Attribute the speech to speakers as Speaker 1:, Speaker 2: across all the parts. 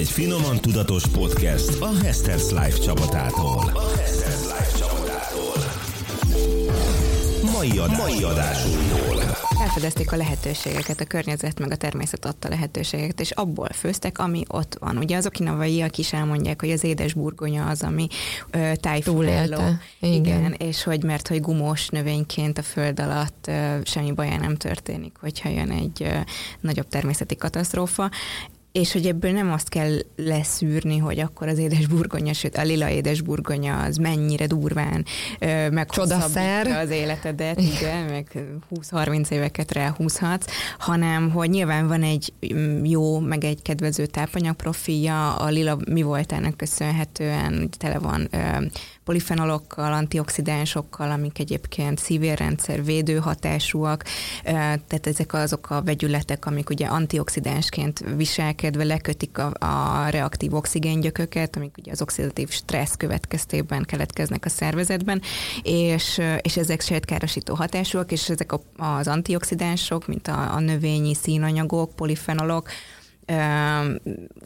Speaker 1: egy finoman tudatos podcast a Hesters Life csapatától. A Hesters Life csapatától. Mai, adás, mai adásunkból.
Speaker 2: Felfedezték a lehetőségeket, a környezet meg a természet adta lehetőségeket, és abból főztek, ami ott van. Ugye az okinavaiak is elmondják, hogy az édes burgonya az, ami tájfúléló. Igen. Igen, és hogy mert hogy gumós növényként a föld alatt ö, semmi baja nem történik, hogyha jön egy ö, nagyobb természeti katasztrófa, és hogy ebből nem azt kell leszűrni, hogy akkor az édesburgonya, sőt a lila édesburgonya az mennyire durván meghosszabbítja az életedet, igen, meg 20-30 éveket ráhúzhatsz, hanem hogy nyilván van egy mm, jó, meg egy kedvező tápanyagprofilja, a lila mi volt ennek köszönhetően, tele van polifenolokkal, antioxidánsokkal, amik egyébként szívérrendszer védő hatásúak, tehát ezek azok a vegyületek, amik ugye antioxidánsként viselkedve lekötik a, a reaktív oxigéngyököket, amik ugye az oxidatív stressz következtében keletkeznek a szervezetben, és, és ezek sejtkárosító hatásúak, és ezek az antioxidánsok, mint a, a növényi színanyagok, polifenolok,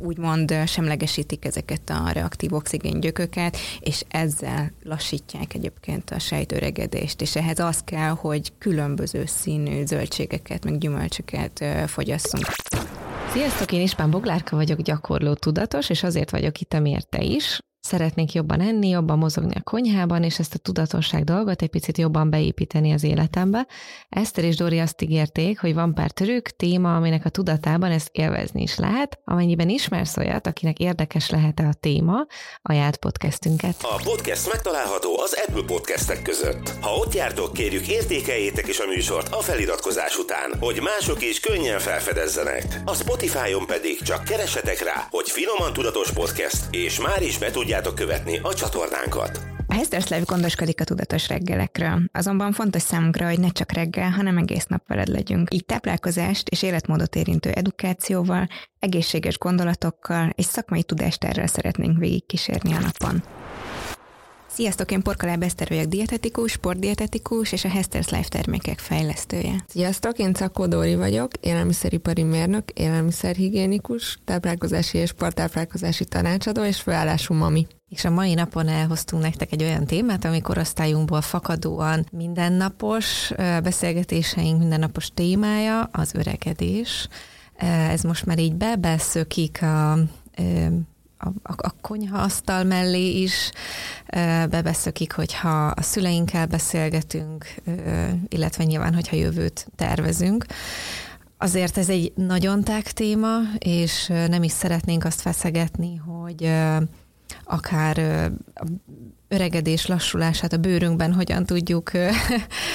Speaker 2: úgymond semlegesítik ezeket a reaktív oxigéngyököket, és ezzel lassítják egyébként a sejtöregedést, és ehhez az kell, hogy különböző színű zöldségeket, meg gyümölcsöket fogyasszunk.
Speaker 3: Sziasztok, én Ispán Boglárka vagyok, gyakorló tudatos, és azért vagyok itt, amiért te is szeretnék jobban enni, jobban mozogni a konyhában, és ezt a tudatosság dolgot egy picit jobban beépíteni az életembe. Eszter és Dori azt ígérték, hogy van pár trükk, téma, aminek a tudatában ezt élvezni is lehet. Amennyiben ismersz olyat, akinek érdekes lehet a téma, ajánlt podcastünket.
Speaker 1: A podcast megtalálható az Apple podcastek között. Ha ott jártok, kérjük értékeljétek is a műsort a feliratkozás után, hogy mások is könnyen felfedezzenek. A Spotify-on pedig csak keresetek rá, hogy Finoman Tudatos Podcast, és már is be tudjátok tudjátok követni a csatornánkat.
Speaker 2: A Hester's Live gondoskodik a tudatos reggelekről. Azonban fontos számunkra, hogy ne csak reggel, hanem egész nap veled legyünk. Így táplálkozást és életmódot érintő edukációval, egészséges gondolatokkal és szakmai tudástárral szeretnénk végigkísérni a napon. Sziasztok, én Porkaláb Eszter vagyok dietetikus, sportdietetikus és a Hester's Life termékek fejlesztője.
Speaker 4: Sziasztok, én Czakó Dóri vagyok, élelmiszeripari mérnök, élelmiszerhigiénikus, táplálkozási és sporttáplálkozási tanácsadó és főállású mami.
Speaker 3: És a mai napon elhoztunk nektek egy olyan témát, ami korosztályunkból fakadóan mindennapos beszélgetéseink, mindennapos témája az öregedés. Ez most már így bebeszökik a a, a, konyha asztal mellé is bebeszökik, hogyha a szüleinkkel beszélgetünk, illetve nyilván, hogyha jövőt tervezünk. Azért ez egy nagyon tág téma, és nem is szeretnénk azt feszegetni, hogy akár öregedés lassulását a bőrünkben hogyan tudjuk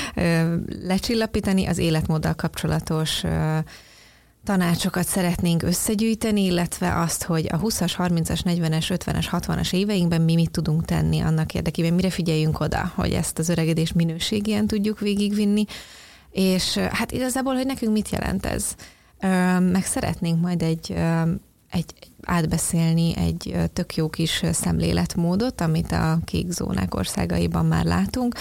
Speaker 3: lecsillapítani, az életmóddal kapcsolatos tanácsokat szeretnénk összegyűjteni, illetve azt, hogy a 20-as, 30-as, 40-es, 50-es, 60-as éveinkben mi mit tudunk tenni annak érdekében, mire figyeljünk oda, hogy ezt az öregedés minőségien tudjuk végigvinni, és hát igazából, hogy nekünk mit jelent ez. Meg szeretnénk majd egy, egy, átbeszélni egy tök jó kis szemléletmódot, amit a kék zónák országaiban már látunk,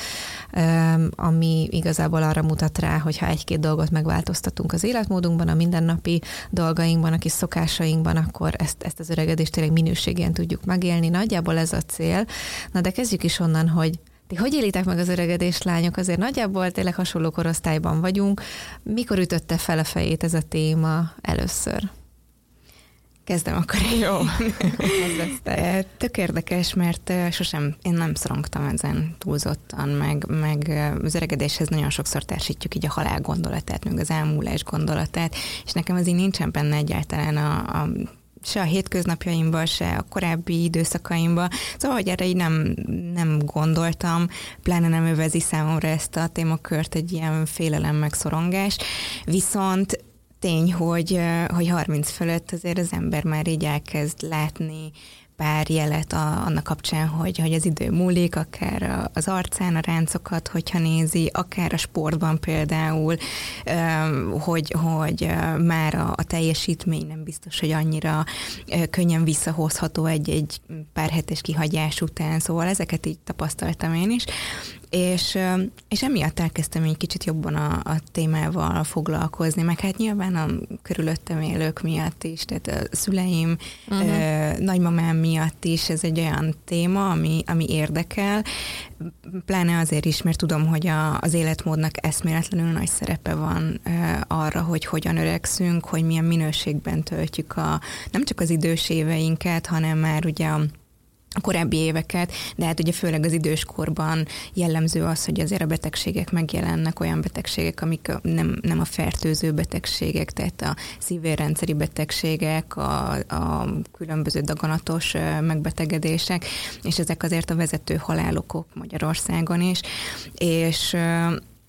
Speaker 3: ami igazából arra mutat rá, hogy ha egy-két dolgot megváltoztatunk az életmódunkban, a mindennapi dolgainkban, a kis szokásainkban, akkor ezt, ezt az öregedést tényleg minőségén tudjuk megélni. Nagyjából ez a cél. Na de kezdjük is onnan, hogy ti hogy élitek meg az öregedést, lányok? Azért nagyjából tényleg hasonló korosztályban vagyunk. Mikor ütötte fel a fejét ez a téma először?
Speaker 2: Kezdem akkor én. Jó. Tök érdekes, mert sosem, én nem szorongtam ezen túlzottan, meg, meg az öregedéshez nagyon sokszor társítjuk így a halál gondolatát, meg az elmúlás gondolatát, és nekem az így nincsen benne egyáltalán a, a se a hétköznapjaimban, se a korábbi időszakaimban. Szóval, hogy erre így nem, nem gondoltam, pláne nem övezi számomra ezt a témakört egy ilyen félelem megszorongás. Viszont tény, hogy, hogy 30 fölött azért az ember már így elkezd látni pár jelet a, annak kapcsán, hogy, hogy az idő múlik, akár az arcán a ráncokat, hogyha nézi, akár a sportban például, hogy, hogy már a, a teljesítmény nem biztos, hogy annyira könnyen visszahozható egy, egy pár hetes kihagyás után, szóval ezeket így tapasztaltam én is, és, és emiatt elkezdtem egy kicsit jobban a, a témával foglalkozni, meg hát nyilván a körülöttem élők miatt is, tehát a szüleim, uh-huh. ö, nagymamám miatt is ez egy olyan téma, ami, ami érdekel, pláne azért is, mert tudom, hogy a, az életmódnak eszméletlenül nagy szerepe van ö, arra, hogy hogyan öregszünk, hogy milyen minőségben töltjük a, nem csak az idős éveinket, hanem már ugye a a korábbi éveket, de hát ugye főleg az időskorban jellemző az, hogy azért a betegségek megjelennek, olyan betegségek, amik nem, nem a fertőző betegségek, tehát a szívérrendszeri betegségek, a, a különböző daganatos megbetegedések, és ezek azért a vezető halálokok Magyarországon is, és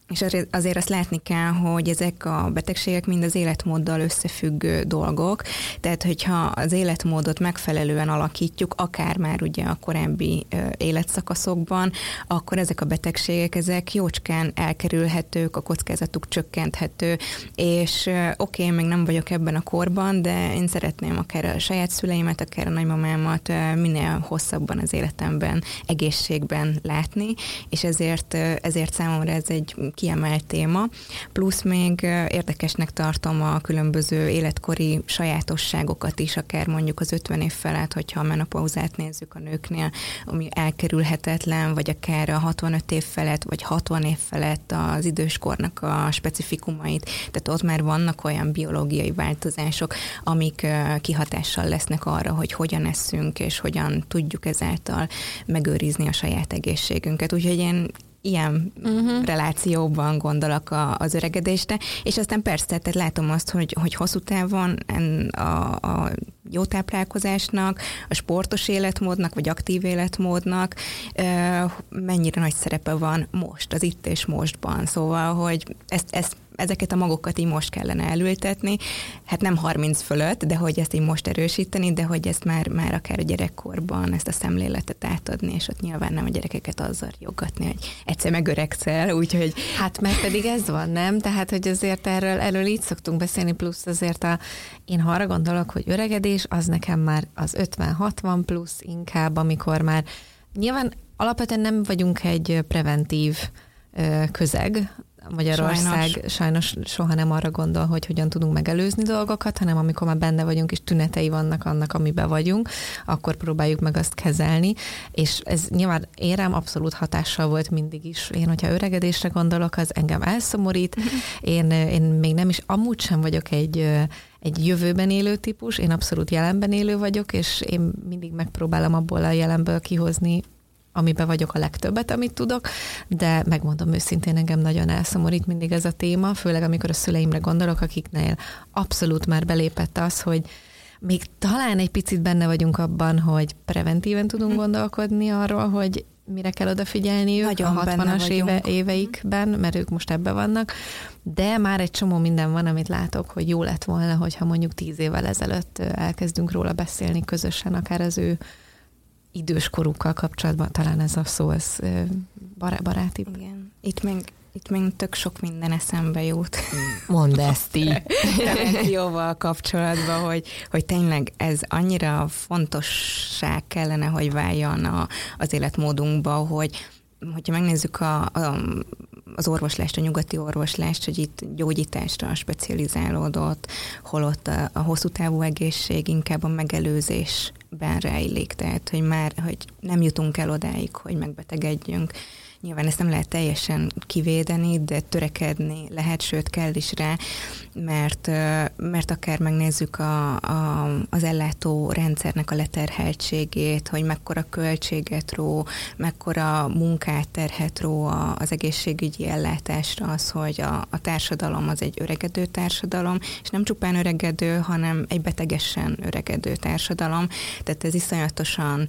Speaker 2: és azért azt látni kell, hogy ezek a betegségek mind az életmóddal összefüggő dolgok, tehát hogyha az életmódot megfelelően alakítjuk, akár már ugye a korábbi életszakaszokban, akkor ezek a betegségek, ezek jócskán elkerülhetők, a kockázatuk csökkenthető, és oké, okay, még nem vagyok ebben a korban, de én szeretném akár a saját szüleimet, akár a nagymamámat minél hosszabban az életemben, egészségben látni, és ezért, ezért számomra ez egy kiemelt téma, plusz még érdekesnek tartom a különböző életkori sajátosságokat is, akár mondjuk az 50 év felett, hogyha a menopauzát nézzük a nőknél, ami elkerülhetetlen, vagy akár a 65 év felett, vagy 60 év felett az időskornak a specifikumait. Tehát ott már vannak olyan biológiai változások, amik kihatással lesznek arra, hogy hogyan eszünk, és hogyan tudjuk ezáltal megőrizni a saját egészségünket. Úgyhogy én ilyen uh-huh. relációban gondolok a, az öregedésre, és aztán persze, tehát látom azt, hogy, hogy hosszú távon a, a jó táplálkozásnak, a sportos életmódnak, vagy aktív életmódnak mennyire nagy szerepe van most, az itt és mostban. Szóval, hogy ezt, ezt ezeket a magokat így most kellene elültetni, hát nem 30 fölött, de hogy ezt így most erősíteni, de hogy ezt már, már akár a gyerekkorban ezt a szemléletet átadni, és ott nyilván nem a gyerekeket azzal jogatni, hogy egyszer megöregszel, úgyhogy...
Speaker 3: Hát mert pedig ez van, nem? Tehát, hogy azért erről, erről így szoktunk beszélni, plusz azért a, én ha arra gondolok, hogy öregedés, az nekem már az 50-60 plusz inkább, amikor már nyilván alapvetően nem vagyunk egy preventív közeg, Magyarország sajnos. sajnos soha nem arra gondol, hogy hogyan tudunk megelőzni dolgokat, hanem amikor már benne vagyunk, és tünetei vannak annak, amiben vagyunk, akkor próbáljuk meg azt kezelni, és ez nyilván érem abszolút hatással volt mindig is. Én, hogyha öregedésre gondolok, az engem elszomorít. Én, én még nem is, amúgy sem vagyok egy egy jövőben élő típus, én abszolút jelenben élő vagyok, és én mindig megpróbálom abból a jelenből kihozni amiben vagyok a legtöbbet, amit tudok, de megmondom őszintén, engem nagyon elszomorít mindig ez a téma, főleg amikor a szüleimre gondolok, akiknél abszolút már belépett az, hogy még talán egy picit benne vagyunk abban, hogy preventíven tudunk hm. gondolkodni arról, hogy mire kell odafigyelni ők Nagyon a 60-as éve, éveikben, mert ők most ebbe vannak, de már egy csomó minden van, amit látok, hogy jó lett volna, hogyha mondjuk tíz évvel ezelőtt elkezdünk róla beszélni közösen, akár az ő időskorukkal kapcsolatban talán ez a szó, ez baráti.
Speaker 2: Igen. Itt még itt még tök sok minden eszembe jut.
Speaker 4: Mondd ezt így.
Speaker 2: Jóval kapcsolatban, hogy, hogy tényleg ez annyira fontosság kellene, hogy váljon a, az életmódunkba, hogy hogyha megnézzük a, a, az orvoslást, a nyugati orvoslást, hogy itt gyógyításra specializálódott, holott a, a hosszú távú egészség inkább a megelőzésben rejlik, tehát hogy már hogy nem jutunk el odáig, hogy megbetegedjünk. Nyilván ezt nem lehet teljesen kivédeni, de törekedni lehet, sőt kell is rá, mert, mert akár megnézzük a, a, az ellátó rendszernek a leterheltségét, hogy mekkora költséget ró, mekkora munkát terhet ró az egészségügyi ellátásra az, hogy a, a társadalom az egy öregedő társadalom, és nem csupán öregedő, hanem egy betegesen öregedő társadalom, tehát ez iszonyatosan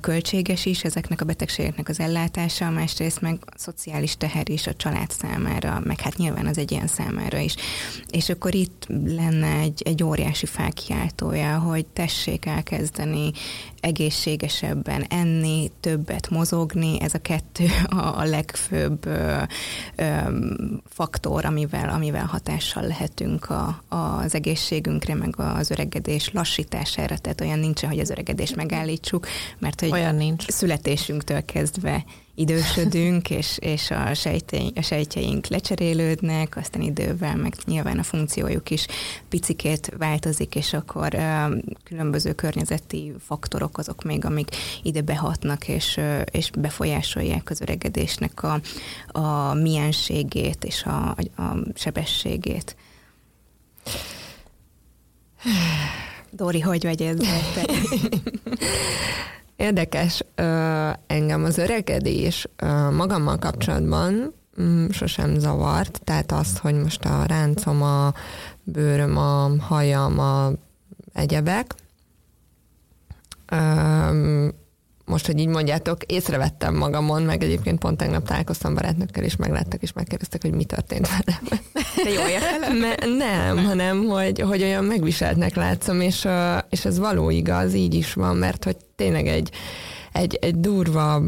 Speaker 2: költséges is ezeknek a betegségeknek az ellátása, másrészt meg szociális teher is a család számára, meg hát nyilván az egyén számára is. És akkor itt lenne egy, egy óriási felkiáltója, hogy tessék elkezdeni egészségesebben enni, többet mozogni, ez a kettő a, a legfőbb ö, ö, faktor, amivel, amivel hatással lehetünk a, az egészségünkre, meg az öregedés lassítására, tehát olyan nincsen, hogy az öregedést megállítsuk, mert hogy
Speaker 3: olyan nincs.
Speaker 2: születésünktől kezdve idősödünk, és, és a, sejtény, a sejtjeink lecserélődnek, aztán idővel meg nyilván a funkciójuk is picikét változik, és akkor különböző környezeti faktorok azok még, amik ide behatnak, és, és befolyásolják az öregedésnek a, a mienségét és a, a sebességét. Dori, hogy vagy ezzel?
Speaker 4: Érdekes engem az öregedés magammal kapcsolatban mm, sosem zavart, tehát azt, hogy most a ráncom, a bőröm, a hajam, a egyebek. Most, hogy így mondjátok, észrevettem magamon, meg egyébként pont tegnap találkoztam barátnőkkel, és megláttak, és megkérdeztek, hogy mi történt velem.
Speaker 2: Te jól
Speaker 4: nem, nem, hanem, hogy, hogy olyan megviseltnek látszom, és, és ez való igaz, így is van, mert hogy tényleg egy, egy, egy durva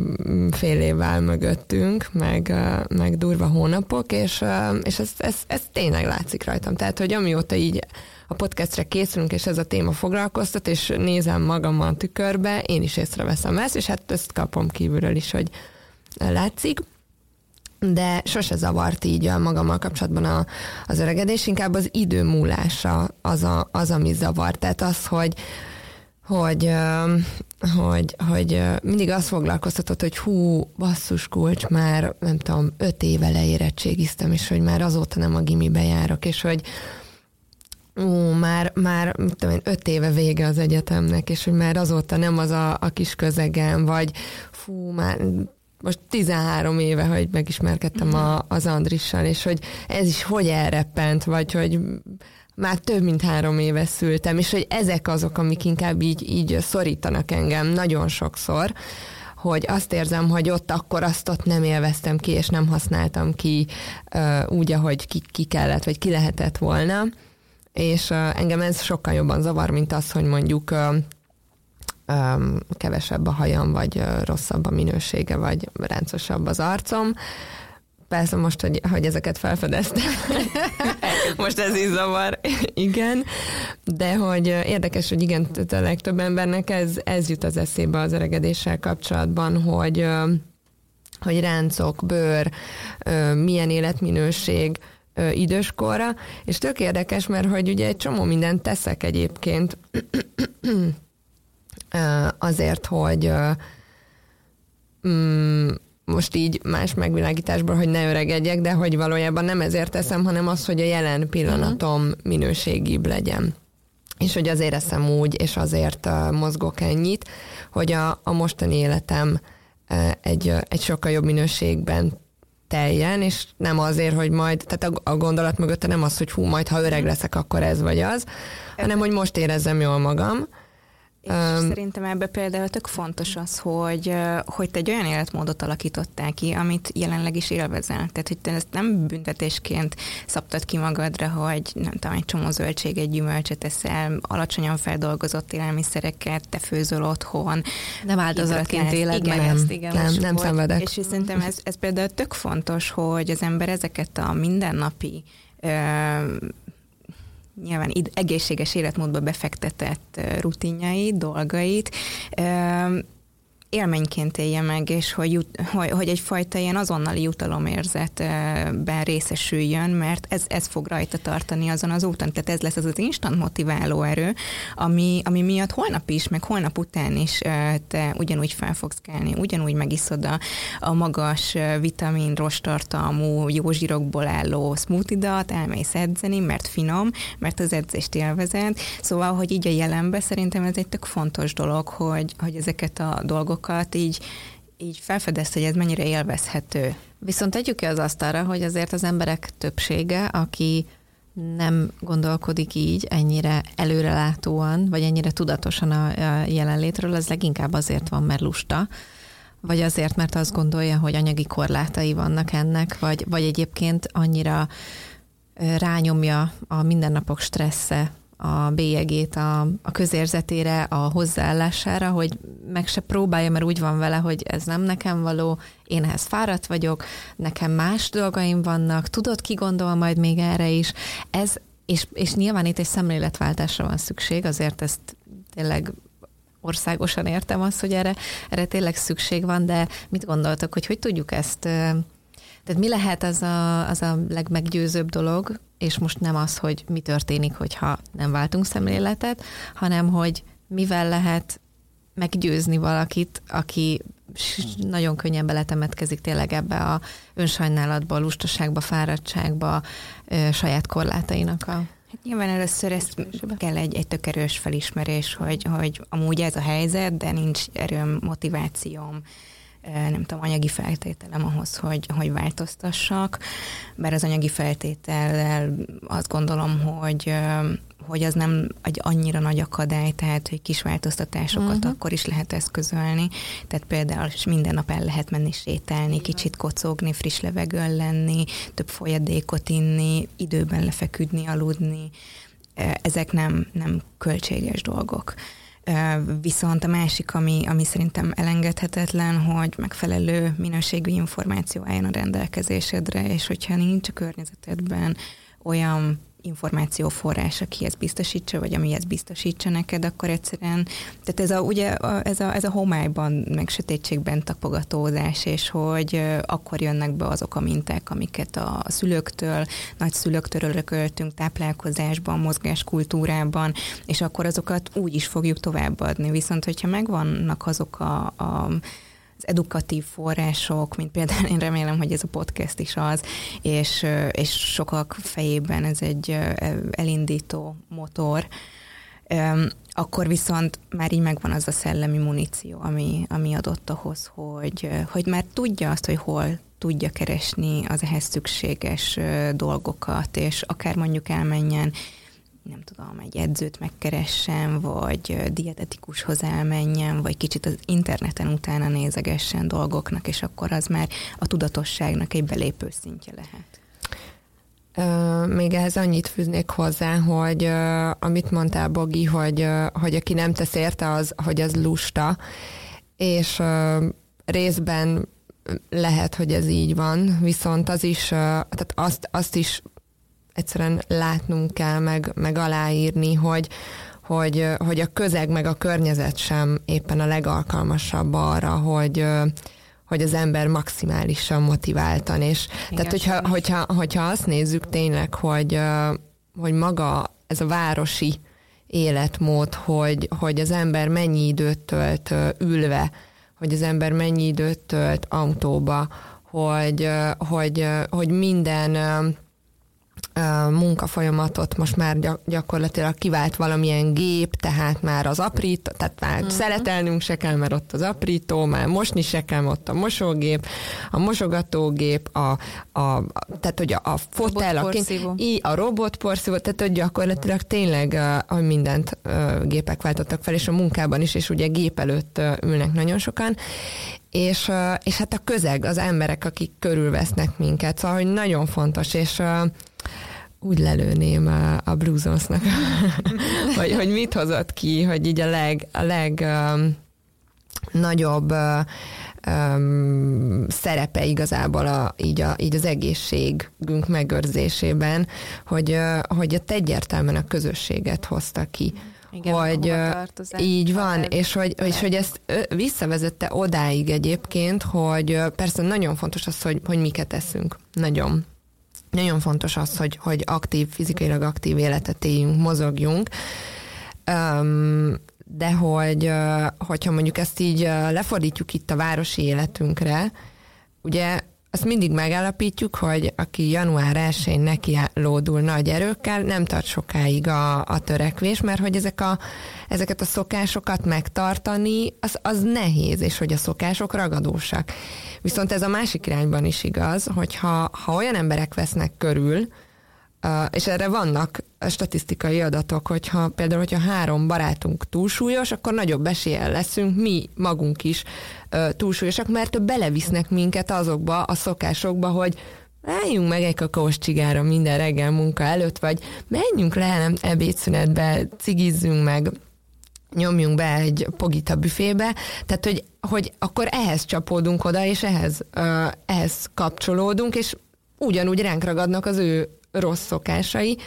Speaker 4: fél évvel mögöttünk, meg, meg durva hónapok, és, és ez, ez, ez tényleg látszik rajtam. Tehát, hogy amióta így a podcastre készülünk, és ez a téma foglalkoztat, és nézem magam a tükörbe, én is észreveszem ezt, és hát ezt kapom kívülről is, hogy látszik de sose zavart így a magammal kapcsolatban a, az öregedés, inkább az idő múlása az, a, az, ami zavart. Tehát az, hogy, hogy, hogy, hogy mindig azt foglalkoztatott, hogy hú, basszus kulcs, már nem tudom, öt éve leérettségiztem, és hogy már azóta nem a gimibe járok, és hogy ú, már, már mit tudom én, öt éve vége az egyetemnek, és hogy már azóta nem az a, a kis közegem, vagy fú, már most 13 éve, hogy megismerkedtem a, az Andrissal, és hogy ez is hogy elreppent, vagy hogy már több mint három éve szültem, és hogy ezek azok, amik inkább így, így szorítanak engem nagyon sokszor, hogy azt érzem, hogy ott akkor azt ott nem élveztem ki, és nem használtam ki uh, úgy, ahogy ki, ki kellett, vagy ki lehetett volna, és engem ez sokkal jobban zavar, mint az, hogy mondjuk kevesebb a hajam, vagy rosszabb a minősége, vagy ráncosabb az arcom. Persze most, hogy, hogy ezeket felfedeztem, most ez is zavar, igen, de hogy érdekes, hogy igen, a legtöbb embernek ez, ez jut az eszébe az öregedéssel kapcsolatban, hogy, hogy ráncok, bőr, milyen életminőség, időskorra, és tök érdekes, mert hogy ugye egy csomó mindent teszek egyébként azért, hogy mm, most így más megvilágításból, hogy ne öregedjek, de hogy valójában nem ezért teszem, hanem az, hogy a jelen pillanatom uh-huh. minőségibb legyen. És hogy azért eszem úgy, és azért uh, mozgok ennyit, hogy a, a mostani életem uh, egy, uh, egy sokkal jobb minőségben teljen, és nem azért, hogy majd, tehát a, a gondolat mögötte nem az, hogy hú, majd ha öreg leszek, akkor ez vagy az, hanem hogy most érezzem jól magam,
Speaker 2: és um, szerintem ebbe például tök fontos az, hogy, hogy te egy olyan életmódot alakítottál ki, amit jelenleg is élvezel. Tehát, hogy te ezt nem büntetésként szabtad ki magadra, hogy nem tudom, egy csomó zöldséget, gyümölcsöt eszel, alacsonyan feldolgozott élelmiszereket, te főzöl otthon.
Speaker 3: Nem áldozatként éled
Speaker 2: igen,
Speaker 3: meg
Speaker 2: ezt, igen,
Speaker 4: nem, nem szenvedek.
Speaker 2: És szerintem ez, ez például tök fontos, hogy az ember ezeket a mindennapi nyilván egészséges életmódba befektetett rutinjait, dolgait, élményként élje meg, és hogy, jut, hogy, hogy egyfajta ilyen azonnali jutalomérzetben részesüljön, mert ez, ez fog rajta tartani azon az úton. Tehát ez lesz az az instant motiváló erő, ami, ami miatt holnap is, meg holnap után is te ugyanúgy fel fogsz kelni, ugyanúgy megiszod a, a magas vitamin, rostartalmú, jó zsírokból álló smoothidat, elmész edzeni, mert finom, mert az edzést élvezed. Szóval, hogy így a jelenben szerintem ez egy tök fontos dolog, hogy, hogy ezeket a dolgok dolgokat így, így felfedezt, hogy ez mennyire élvezhető.
Speaker 3: Viszont tegyük ki az asztalra, hogy azért az emberek többsége, aki nem gondolkodik így ennyire előrelátóan, vagy ennyire tudatosan a jelenlétről, az leginkább azért van, mert lusta, vagy azért, mert azt gondolja, hogy anyagi korlátai vannak ennek, vagy, vagy egyébként annyira rányomja a mindennapok stressze, a bélyegét a, a közérzetére, a hozzáállására, hogy meg se próbálja, mert úgy van vele, hogy ez nem nekem való, én ehhez fáradt vagyok, nekem más dolgaim vannak, tudod, ki gondol majd még erre is. Ez, és, és nyilván itt egy szemléletváltásra van szükség, azért ezt tényleg országosan értem azt, hogy erre, erre tényleg szükség van, de mit gondoltok, hogy hogy tudjuk ezt, tehát mi lehet az a, az a legmeggyőzőbb dolog, és most nem az, hogy mi történik, hogyha nem váltunk szemléletet, hanem hogy mivel lehet meggyőzni valakit, aki nagyon könnyen beletemetkezik tényleg ebbe a önsajnálatba, lustaságba, fáradtságba, saját korlátainak a
Speaker 2: Hát nyilván először ezt kell egy, egy tök erős felismerés, hogy, hogy amúgy ez a helyzet, de nincs erőm, motivációm, nem tudom, anyagi feltételem ahhoz, hogy, hogy változtassak, bár az anyagi feltétellel azt gondolom, hogy hogy az nem egy annyira nagy akadály, tehát hogy kis változtatásokat uh-huh. akkor is lehet eszközölni. Tehát például minden nap el lehet menni sétálni, kicsit kocogni, friss levegőn lenni, több folyadékot inni, időben lefeküdni, aludni. Ezek nem, nem költséges dolgok. Viszont a másik, ami, ami szerintem elengedhetetlen, hogy megfelelő minőségű információ álljon a rendelkezésedre, és hogyha nincs a környezetedben olyan információforrás, aki ezt biztosítsa, vagy ami ezt biztosítsa neked, akkor egyszerűen, tehát ez a, ugye, a, ez, a, ez a homályban, meg sötétségben tapogatózás, és hogy akkor jönnek be azok a minták, amiket a szülőktől, nagyszülőktől örököltünk táplálkozásban, mozgáskultúrában, és akkor azokat úgy is fogjuk továbbadni. Viszont, hogyha megvannak azok a, a az edukatív források, mint például én remélem, hogy ez a podcast is az, és, és sokak fejében ez egy elindító motor, akkor viszont már így megvan az a szellemi muníció, ami, ami adott ahhoz, hogy, hogy már tudja azt, hogy hol tudja keresni az ehhez szükséges dolgokat, és akár mondjuk elmenjen nem tudom, egy edzőt megkeressen, vagy dietetikushoz elmenjen, vagy kicsit az interneten utána nézegessen dolgoknak, és akkor az már a tudatosságnak egy belépő szintje lehet.
Speaker 4: Még ehhez annyit fűznék hozzá, hogy amit mondtál, Bogi, hogy, hogy aki nem tesz érte, az, hogy az lusta, és részben lehet, hogy ez így van, viszont az is, tehát azt, azt is egyszerűen látnunk kell, meg, meg aláírni, hogy, hogy, hogy a közeg meg a környezet sem éppen a legalkalmasabb arra, hogy, hogy az ember maximálisan motiváltan, és Igen, tehát hogyha, hogyha, hogyha azt nézzük tényleg, hogy, hogy maga ez a városi életmód, hogy, hogy az ember mennyi időt tölt ülve, hogy az ember mennyi időt tölt autóba, hogy, hogy, hogy minden munkafolyamatot most már gyakorlatilag kivált valamilyen gép, tehát már az aprító, tehát már uh-huh. szeletelnünk se kell, mert ott az aprító, már mosni se kell, ott a mosógép, a mosogatógép, a, a, tehát hogy a, a fotel, a, a robotporszívó, tehát hogy gyakorlatilag tényleg a mindent gépek váltottak fel, és a munkában is, és ugye gép előtt ülnek nagyon sokan, és, és hát a közeg, az emberek, akik körülvesznek minket, szóval, hogy nagyon fontos, és úgy lelőném a, a Bluesonsnak, hogy, hogy mit hozott ki, hogy így a leg, a leg um, nagyobb uh, um, szerepe igazából a, így, a, így az egészségünk megőrzésében, hogy, uh, hogy ott egyértelműen a közösséget hozta ki. Igen, hogy így van, és hogy, és hogy ezt visszavezette odáig egyébként, hogy persze nagyon fontos az, hogy, hogy miket eszünk. Nagyon. Nagyon fontos az, hogy, hogy aktív, fizikailag aktív életet éljünk, mozogjunk, de hogy, hogyha mondjuk ezt így lefordítjuk itt a városi életünkre, ugye azt mindig megállapítjuk, hogy aki január 1-én neki lódul nagy erőkkel, nem tart sokáig a, a törekvés, mert hogy ezek a, ezeket a szokásokat megtartani, az, az nehéz, és hogy a szokások ragadósak. Viszont ez a másik irányban is igaz, hogy ha, ha olyan emberek vesznek körül, és erre vannak statisztikai adatok, hogyha például, hogyha három barátunk túlsúlyos, akkor nagyobb eséllyel leszünk mi magunk is túlsúlyosak, mert belevisznek minket azokba a szokásokba, hogy álljunk meg egy kakaós csigára minden reggel munka előtt, vagy menjünk le nem ebédszünetbe, cigizzünk meg, nyomjunk be egy pogita büfébe, tehát hogy, hogy akkor ehhez csapódunk oda, és ehhez, ehhez kapcsolódunk, és ugyanúgy ránk ragadnak az ő rossz szokásai.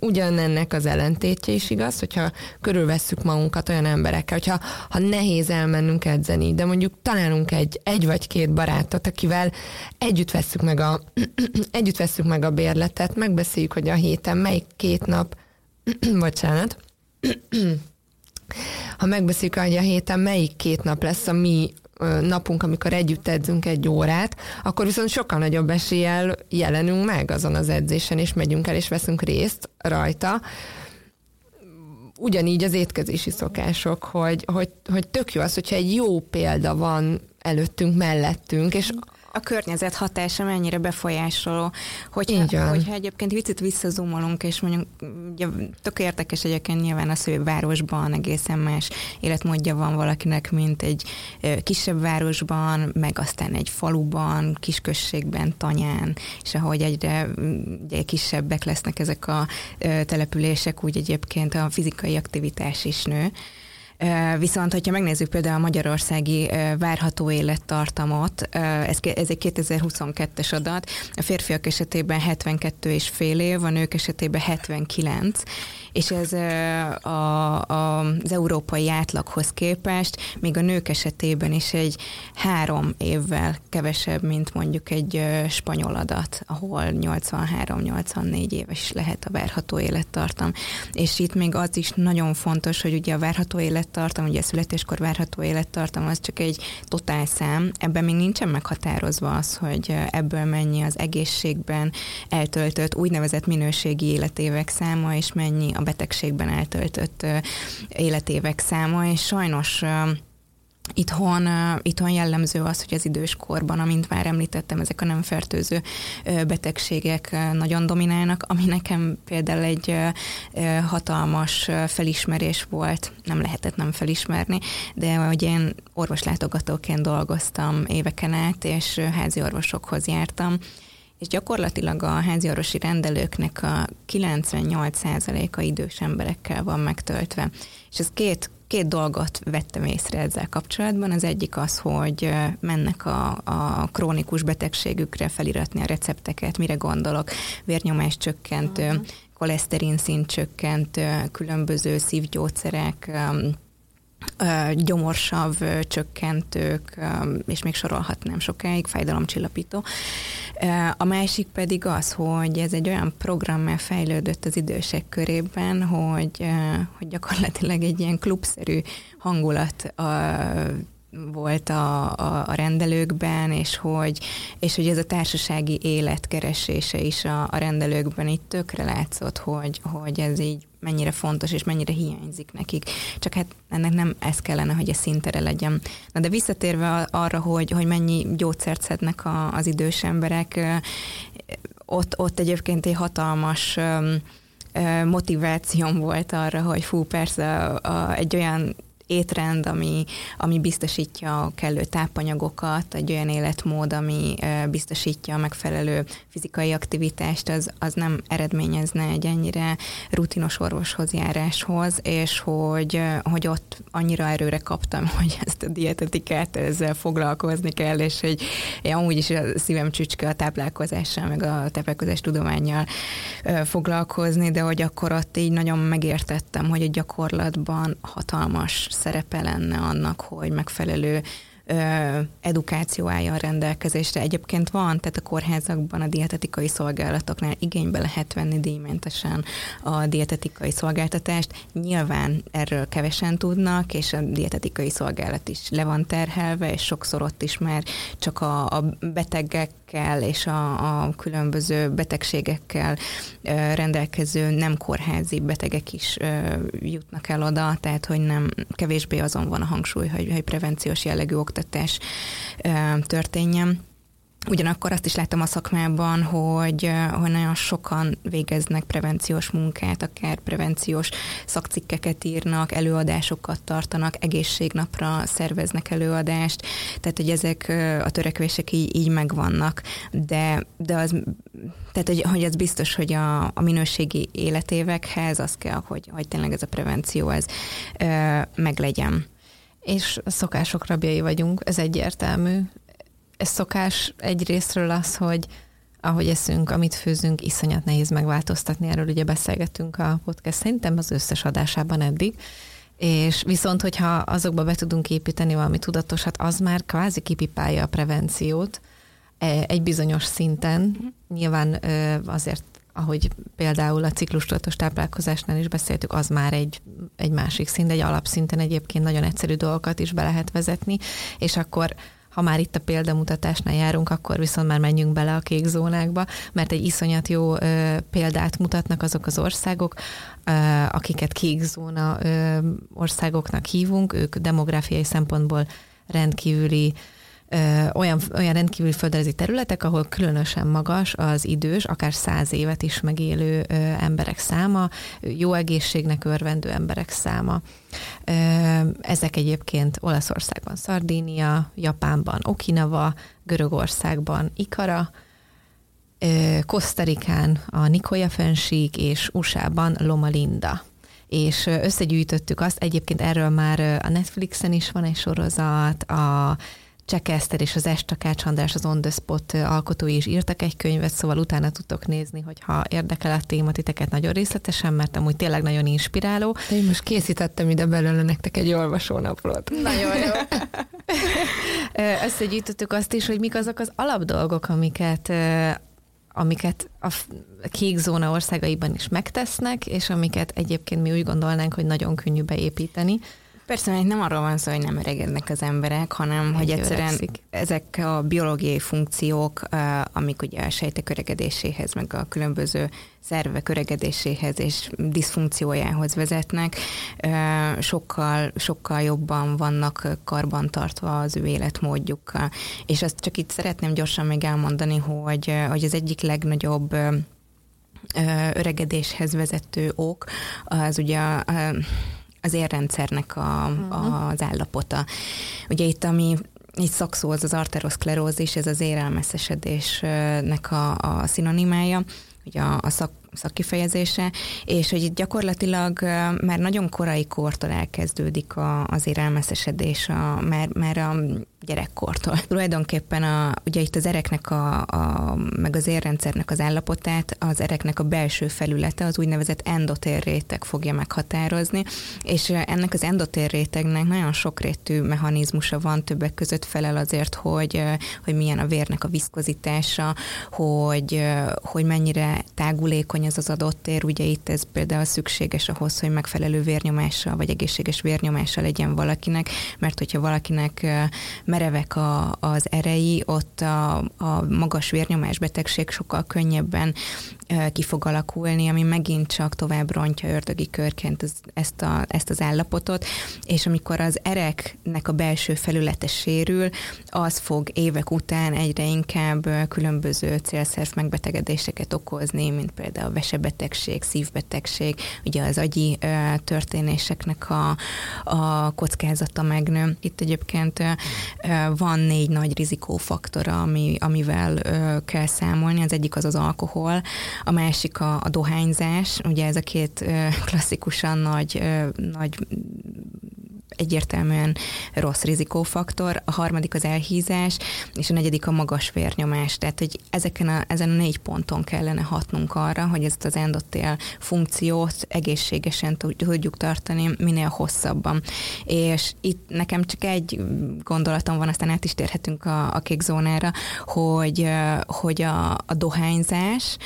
Speaker 4: Ugyanennek az ellentétje is igaz, hogyha körülvesszük magunkat olyan emberekkel, hogyha ha nehéz elmennünk edzeni, de mondjuk találunk egy, egy vagy két barátot, akivel együtt vesszük meg a, együtt vesszük meg a bérletet, megbeszéljük, hogy a héten melyik két nap, bocsánat, ha megbeszéljük, hogy a héten melyik két nap lesz a mi napunk, amikor együtt edzünk egy órát, akkor viszont sokkal nagyobb eséllyel jelenünk meg azon az edzésen, és megyünk el, és veszünk részt rajta. Ugyanígy az étkezési szokások, hogy, hogy, hogy tök jó az, hogyha egy jó példa van előttünk, mellettünk, és
Speaker 2: a környezet hatása mennyire befolyásoló. Hogyha, hogyha egyébként viccit visszazumolunk, és mondjuk ugye, tök érdekes egyébként nyilván az, hogy városban egészen más életmódja van valakinek, mint egy kisebb városban, meg aztán egy faluban, kisközségben, tanyán, és ahogy egyre ugye, kisebbek lesznek ezek a települések, úgy egyébként a fizikai aktivitás is nő. Viszont, hogyha megnézzük például a magyarországi várható élettartamot, ez, ez egy 2022-es adat, a férfiak esetében 72 és fél év, a nők esetében 79, és ez a, a, az európai átlaghoz képest még a nők esetében is egy három évvel kevesebb, mint mondjuk egy spanyol adat, ahol 83-84 éves lehet a várható élettartam. És itt még az is nagyon fontos, hogy ugye a várható élettartam, ugye a születéskor várható élettartam az csak egy totál szám, ebben még nincsen meghatározva az, hogy ebből mennyi az egészségben eltöltött úgynevezett minőségi életévek száma, és mennyi a betegségben eltöltött életévek száma, és sajnos Itthon, itthon jellemző az, hogy az időskorban, amint már említettem, ezek a nem fertőző betegségek nagyon dominálnak, ami nekem például egy hatalmas felismerés volt, nem lehetett nem felismerni, de hogy én orvoslátogatóként dolgoztam éveken át, és házi orvosokhoz jártam, és gyakorlatilag a háziorvosi rendelőknek a 98%-a idős emberekkel van megtöltve. És ez két két dolgot vettem észre ezzel kapcsolatban. Az egyik az, hogy mennek a, a krónikus betegségükre feliratni a recepteket, mire gondolok, vérnyomás csökkentő, uh-huh. koleszterin szint csökkentő, különböző szívgyógyszerek, gyomorsav csökkentők, és még sorolhatnám sokáig, fájdalomcsillapító. A másik pedig az, hogy ez egy olyan programmal fejlődött az idősek körében, hogy, hogy gyakorlatilag egy ilyen klubszerű hangulat volt a, a, a rendelőkben, és hogy, és hogy ez a társasági élet keresése is a, a rendelőkben itt tökre látszott, hogy, hogy ez így mennyire fontos, és mennyire hiányzik nekik. Csak hát ennek nem ez kellene, hogy a szintere legyen. Na de visszatérve arra, hogy, hogy mennyi gyógyszert szednek a, az idős emberek, ott, ott egyébként egy hatalmas motivációm volt arra, hogy fú, persze a, a, egy olyan étrend, ami, ami biztosítja a kellő tápanyagokat, egy olyan életmód, ami biztosítja a megfelelő fizikai aktivitást, az, az nem eredményezne egy ennyire rutinos orvoshoz járáshoz, és hogy, hogy ott annyira erőre kaptam, hogy ezt a dietetikát ezzel foglalkozni kell, és hogy én amúgy is a szívem csücske a táplálkozással, meg a táplálkozás tudományjal foglalkozni, de hogy akkor ott így nagyon megértettem, hogy a gyakorlatban hatalmas szerepe lenne annak, hogy megfelelő edukáció álljon rendelkezésre. Egyébként van, tehát a kórházakban a dietetikai szolgálatoknál igénybe lehet venni díjmentesen a dietetikai szolgáltatást. Nyilván erről kevesen tudnak, és a dietetikai szolgálat is le van terhelve, és sokszor ott is már csak a, a betegek és a, a különböző betegségekkel rendelkező nem kórházi betegek is jutnak el oda, tehát hogy nem kevésbé azon van a hangsúly, hogy, hogy prevenciós jellegű oktatás történjen. Ugyanakkor azt is láttam a szakmában, hogy, hogy nagyon sokan végeznek prevenciós munkát, akár prevenciós szakcikkeket írnak, előadásokat tartanak, egészségnapra szerveznek előadást, tehát hogy ezek a törekvések így, így megvannak, de, de az, tehát hogy, hogy az biztos, hogy a, a minőségi életévekhez az kell, hogy, hogy tényleg ez a prevenció ez meglegyen.
Speaker 3: És szokások rabjai vagyunk, ez egyértelmű ez szokás egyrésztről az, hogy ahogy eszünk, amit főzünk, iszonyat nehéz megváltoztatni. Erről ugye beszélgettünk a podcast szerintem az összes adásában eddig. És viszont, hogyha azokba be tudunk építeni valami tudatosat, az már kvázi kipipálja a prevenciót e, egy bizonyos szinten. Mm. Nyilván azért ahogy például a ciklustudatos táplálkozásnál is beszéltük, az már egy, egy másik szint, egy alapszinten egyébként nagyon egyszerű dolgokat is be lehet vezetni, és akkor ha már itt a példamutatásnál járunk, akkor viszont már menjünk bele a kék zónákba, mert egy iszonyat jó ö, példát mutatnak azok az országok, ö, akiket kék zóna ö, országoknak hívunk, ők demográfiai szempontból rendkívüli olyan, olyan rendkívül földrajzi területek, ahol különösen magas az idős, akár száz évet is megélő emberek száma, jó egészségnek örvendő emberek száma. Ezek egyébként Olaszországban Szardínia, Japánban Okinawa, Görögországban Ikara, Kosztarikán a Nicoya fensík, és USA-ban Loma Linda és összegyűjtöttük azt, egyébként erről már a Netflixen is van egy sorozat, a Csekeszter és az Estakács András, az On The Spot alkotói is írtak egy könyvet, szóval utána tudtok nézni, hogyha érdekel a téma titeket nagyon részletesen, mert amúgy tényleg nagyon inspiráló.
Speaker 4: De én most készítettem ide belőle nektek egy olvasónaplót.
Speaker 3: Nagyon jó. Összegyűjtöttük azt is, hogy mik azok az alapdolgok, amiket amiket a kék zóna országaiban is megtesznek, és amiket egyébként mi úgy gondolnánk, hogy nagyon könnyű beépíteni.
Speaker 2: Persze, hogy nem arról van szó, hogy nem öregednek az emberek, hanem Egy hogy egyszerűen öregszik. ezek a biológiai funkciók, amik ugye a sejtek öregedéséhez, meg a különböző szervek öregedéséhez és diszfunkciójához vezetnek, sokkal, sokkal jobban vannak karbantartva az ő életmódjukkal. És azt csak itt szeretném gyorsan még elmondani, hogy, hogy az egyik legnagyobb öregedéshez vezető ok az ugye a, érrendszernek a, uh-huh. az állapota. Ugye itt, ami így szakszó az az arteroszklerózis, ez az érelmeszesedésnek a, a szinonimája, ugye a, a szak, szakkifejezése, és hogy itt gyakorlatilag már nagyon korai kortól elkezdődik a, az érelmeszesedés, a, mert, mert a gyerekkortól. Tulajdonképpen a, ugye itt az ereknek, a, a, meg az érrendszernek az állapotát az ereknek a belső felülete, az úgynevezett endotér réteg fogja meghatározni, és ennek az endotér rétegnek nagyon sokrétű mechanizmusa van, többek között felel azért, hogy, hogy milyen a vérnek a viszkozitása, hogy, hogy mennyire tágulékony ez az adott tér, ugye itt ez például szükséges ahhoz, hogy megfelelő vérnyomással vagy egészséges vérnyomással legyen valakinek, mert hogyha valakinek merevek a, az erei, ott a, a magas vérnyomás betegség sokkal könnyebben ki fog alakulni, ami megint csak tovább rontja ördögi körként az, ezt, a, ezt az állapotot, és amikor az ereknek a belső felülete sérül, az fog évek után egyre inkább különböző célszerv megbetegedéseket okozni, mint például a vesebetegség, szívbetegség, ugye az agyi történéseknek a, a kockázata megnő. Itt egyébként van négy nagy rizikófaktora, ami, amivel kell számolni. Az egyik az az alkohol, a másik a, a dohányzás, ugye ez a két klasszikusan nagy, nagy egyértelműen rossz rizikófaktor, a harmadik az elhízás, és a negyedik a magas vérnyomás. Tehát, hogy ezeken a, ezen a négy ponton kellene hatnunk arra, hogy ezt az endotél funkciót egészségesen tudjuk tartani minél hosszabban. És itt nekem csak egy gondolatom van, aztán át is térhetünk a, a kék zónára, hogy, hogy a, a dohányzás,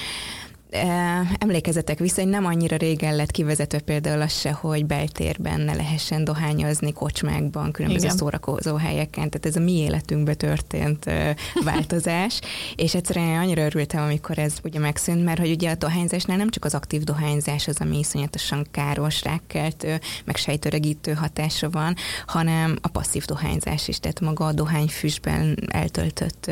Speaker 2: emlékezetek vissza, hogy nem annyira régen lett kivezetve például az se, hogy beltérben ne lehessen dohányozni kocsmákban, különböző Igen. szórakozó helyeken, tehát ez a mi életünkbe történt változás, és egyszerűen annyira örültem, amikor ez ugye megszűnt, mert hogy ugye a dohányzásnál nem csak az aktív dohányzás az, ami iszonyatosan káros, rákkeltő, meg sejtöregítő hatása van, hanem a passzív dohányzás is, tehát maga a dohányfüstben eltöltött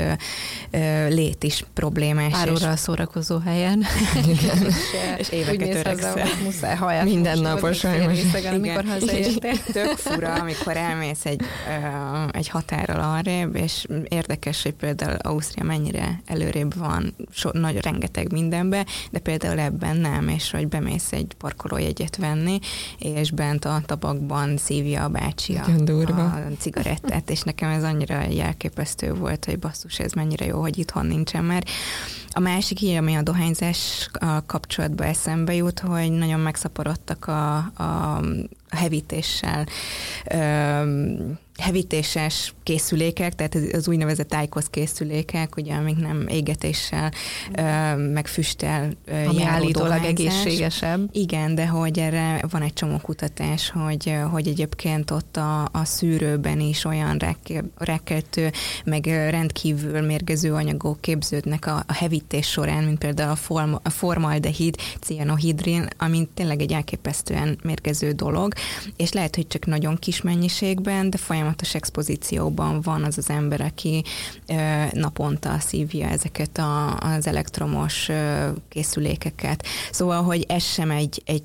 Speaker 2: lét is problémás.
Speaker 3: Áróra a szórakozó helyen.
Speaker 2: Igen. és, és éveket öregszel.
Speaker 3: Muszáj haját
Speaker 4: Minden napos sajnos.
Speaker 3: Amikor hazaértél.
Speaker 2: Tök fura, amikor elmész egy, uh, egy határral arrébb, és érdekes, hogy például Ausztria mennyire előrébb van, so, nagy, rengeteg mindenbe, de például ebben nem, és hogy bemész egy parkolójegyet venni, és bent a tabakban szívja a bácsi a, a cigarettát, és nekem ez annyira jelképesztő volt, hogy basszus, ez mennyire jó, hogy itthon nincsen, mert A másik ilyen, ami a dohányzás kapcsolatban eszembe jut, hogy nagyon megszaporodtak a, a hevítéssel hevítéses készülékek, tehát az úgynevezett IQOS készülékek, ugye, amik nem égetéssel, meg füsttel
Speaker 3: Ami állítólag egészségesebb.
Speaker 2: Igen, de hogy erre van egy csomó kutatás, hogy, hogy egyébként ott a, a szűrőben is olyan rekkeltő, meg rendkívül mérgező anyagok képződnek a, a hevítés során, mint például a, form, a formaldehid, cianohidrin, ami tényleg egy elképesztően mérgező dolog, és lehet, hogy csak nagyon kis mennyiségben, de folyamatos expozícióban van az az ember, aki naponta szívja ezeket a, az elektromos készülékeket. Szóval, hogy ez sem egy, egy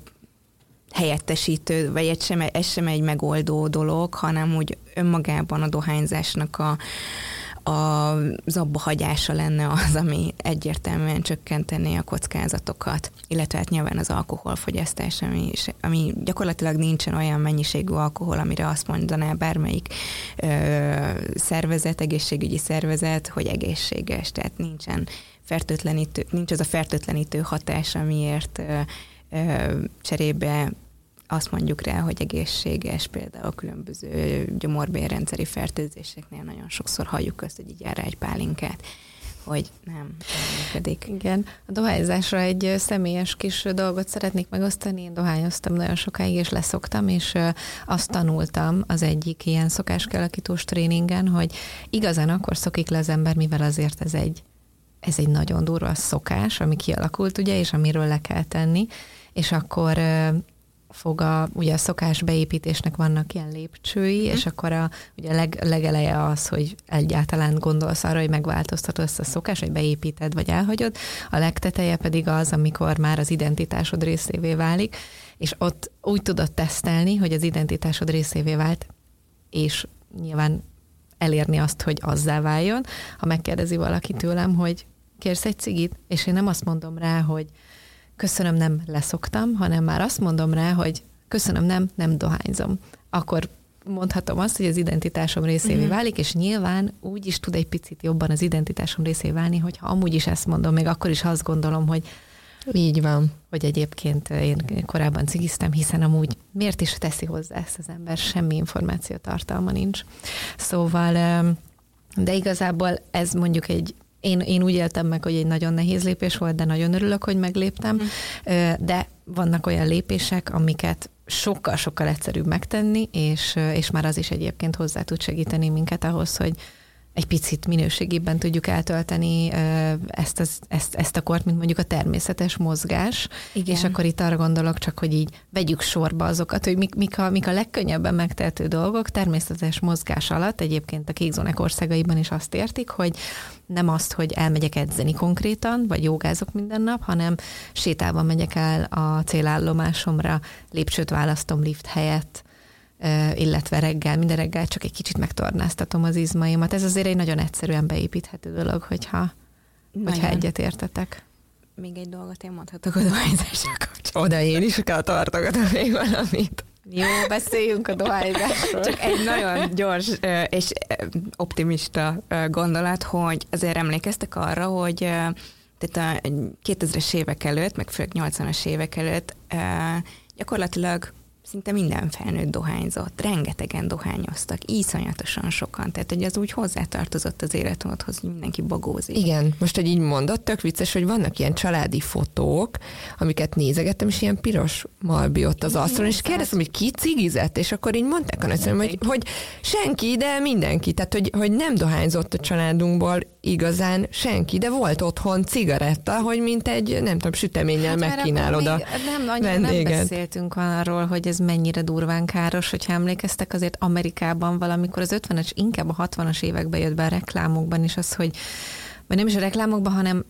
Speaker 2: helyettesítő, vagy ez sem, ez sem egy megoldó dolog, hanem úgy önmagában a dohányzásnak a, az abba hagyása lenne az, ami egyértelműen csökkentené a kockázatokat, illetve hát nyilván az alkoholfogyasztás, ami, ami gyakorlatilag nincsen olyan mennyiségű alkohol, amire azt mondaná bármelyik ö, szervezet, egészségügyi szervezet, hogy egészséges, tehát nincsen fertőtlenítő, nincs az a fertőtlenítő hatás, amiért ö, ö, cserébe azt mondjuk rá, hogy egészséges, például a különböző gyomorbérrendszeri fertőzéseknél nagyon sokszor halljuk azt, hogy így jár egy pálinkát hogy nem működik.
Speaker 3: Igen. A dohányzásra egy személyes kis dolgot szeretnék megosztani. Én dohányoztam nagyon sokáig, és leszoktam, és azt tanultam az egyik ilyen szokáskelakítós tréningen, hogy igazán akkor szokik le az ember, mivel azért ez egy, ez egy nagyon durva szokás, ami kialakult, ugye, és amiről le kell tenni, és akkor fog a, ugye a szokás beépítésnek vannak ilyen lépcsői, mm. és akkor a, ugye a leg, legeleje az, hogy egyáltalán gondolsz arra, hogy megváltoztatod ezt a szokás, hogy beépíted, vagy elhagyod. A legteteje pedig az, amikor már az identitásod részévé válik, és ott úgy tudod tesztelni, hogy az identitásod részévé vált, és nyilván elérni azt, hogy azzá váljon. Ha megkérdezi valaki tőlem, hogy kérsz egy cigit, és én nem azt mondom rá, hogy köszönöm, nem leszoktam, hanem már azt mondom rá, hogy köszönöm, nem, nem dohányzom. Akkor mondhatom azt, hogy az identitásom részévé uh-huh. válik, és nyilván úgy is tud egy picit jobban az identitásom részévé válni, hogyha amúgy is ezt mondom, még akkor is azt gondolom, hogy
Speaker 4: így van.
Speaker 3: Hogy egyébként én korábban cigiztem, hiszen amúgy miért is teszi hozzá ezt az ember, semmi információ tartalma nincs. Szóval, de igazából ez mondjuk egy én, én úgy éltem meg, hogy egy nagyon nehéz lépés volt, de nagyon örülök, hogy megléptem. Mm. De vannak olyan lépések, amiket sokkal-sokkal egyszerűbb megtenni, és, és már az is egyébként hozzá tud segíteni minket ahhoz, hogy egy picit minőségében tudjuk eltölteni ezt, az, ezt, ezt a kort, mint mondjuk a természetes mozgás. Igen. És akkor itt arra gondolok csak, hogy így vegyük sorba azokat, hogy mik, mik, a, mik a legkönnyebben megtehető dolgok természetes mozgás alatt. Egyébként a kékzónek országaiban is azt értik, hogy nem azt, hogy elmegyek edzeni konkrétan, vagy jogázok minden nap, hanem sétában megyek el a célállomásomra, lépcsőt választom lift helyett, illetve reggel, minden reggel csak egy kicsit megtornáztatom az izmaimat. Ez azért egy nagyon egyszerűen beépíthető dolog, hogyha, hogyha egyet értetek.
Speaker 2: Még egy dolgot én mondhatok a dohányzással kapcsolatban.
Speaker 4: Oda én is kell tartogatom még valamit.
Speaker 3: Jó, beszéljünk a dohányzásról.
Speaker 2: Csak egy nagyon gyors és optimista gondolat, hogy azért emlékeztek arra, hogy tehát a 2000-es évek előtt, meg főleg 80-as évek előtt gyakorlatilag szinte minden felnőtt dohányzott, rengetegen dohányoztak, iszonyatosan sokan, tehát hogy az úgy hozzátartozott az életmódhoz, hogy mindenki bagózik.
Speaker 4: Igen, most, hogy így mondott, tök vicces, hogy vannak ilyen családi fotók, amiket nézegettem, és ilyen piros malbi ott az asztalon, és kérdeztem, hogy ki cigizett, és akkor így mondták a nagyszerűen, hogy, hogy senki, de mindenki, tehát hogy, hogy nem dohányzott a családunkból igazán senki, de volt otthon cigaretta, hogy mint egy, nem tudom, süteménnyel hát, megkínálod a
Speaker 3: Nem, annyira nem beszéltünk arról, hogy ez mennyire durván káros, hogyha emlékeztek, azért Amerikában valamikor az 50-es, inkább a 60-as években jött be a reklámokban is az, hogy vagy nem is a reklámokban, hanem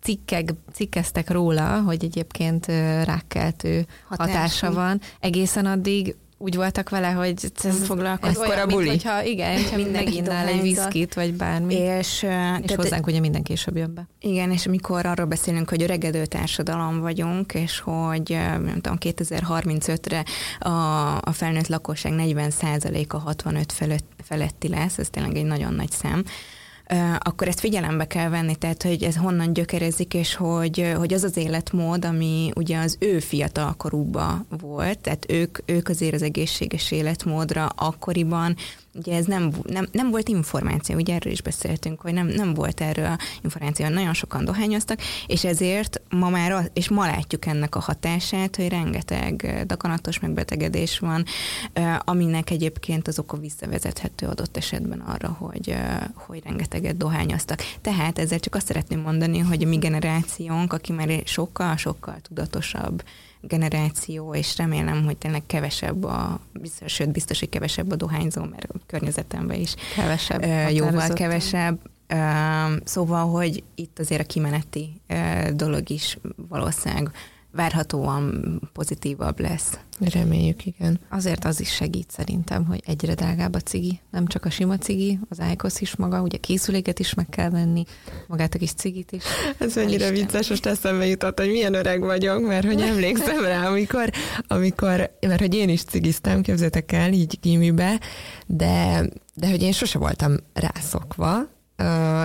Speaker 3: cikkek, cikkeztek róla, hogy egyébként rákkeltő hatása van. Egészen addig úgy voltak vele, hogy ez
Speaker 4: foglalkozik. Ez a buli. Mint,
Speaker 3: hogyha, igen, hogyha meginnál egy viszkit, vagy bármi. És, és hozzánk ugye minden később jön be.
Speaker 2: Igen, és amikor arról beszélünk, hogy öregedő társadalom vagyunk, és hogy nem tudom, 2035-re a, a felnőtt lakosság 40%-a 65 felett, feletti lesz, ez tényleg egy nagyon nagy szám, akkor ezt figyelembe kell venni, tehát hogy ez honnan gyökerezik, és hogy, hogy az az életmód, ami ugye az ő fiatalkorúban volt, tehát ők, ők azért az egészséges életmódra akkoriban ugye ez nem, nem, nem volt információ, ugye erről is beszéltünk, hogy nem, nem volt erről információ, nagyon sokan dohányoztak, és ezért ma már, és ma látjuk ennek a hatását, hogy rengeteg dakanatos megbetegedés van, aminek egyébként az oka visszavezethető adott esetben arra, hogy, hogy rengeteget dohányoztak. Tehát ezzel csak azt szeretném mondani, hogy a mi generációnk, aki már sokkal-sokkal tudatosabb, generáció, és remélem, hogy tényleg kevesebb a, biztos, sőt, biztos, hogy kevesebb a dohányzó, mert a környezetemben is
Speaker 3: kevesebb,
Speaker 2: uh, jóval kevesebb. Uh, szóval, hogy itt azért a kimeneti uh, dolog is valószínűleg várhatóan pozitívabb lesz.
Speaker 4: Reméljük, igen.
Speaker 3: Azért az is segít szerintem, hogy egyre drágább a cigi. Nem csak a sima cigi, az IQOS is maga, ugye készüléket is meg kell venni, magát a kis cigit is.
Speaker 4: Ez mennyire vicces, most eszembe jutott, hogy milyen öreg vagyok, mert hogy emlékszem rá, amikor, amikor mert hogy én is cigiztem, képzeljétek el, így gimibe, de, de hogy én sose voltam rászokva,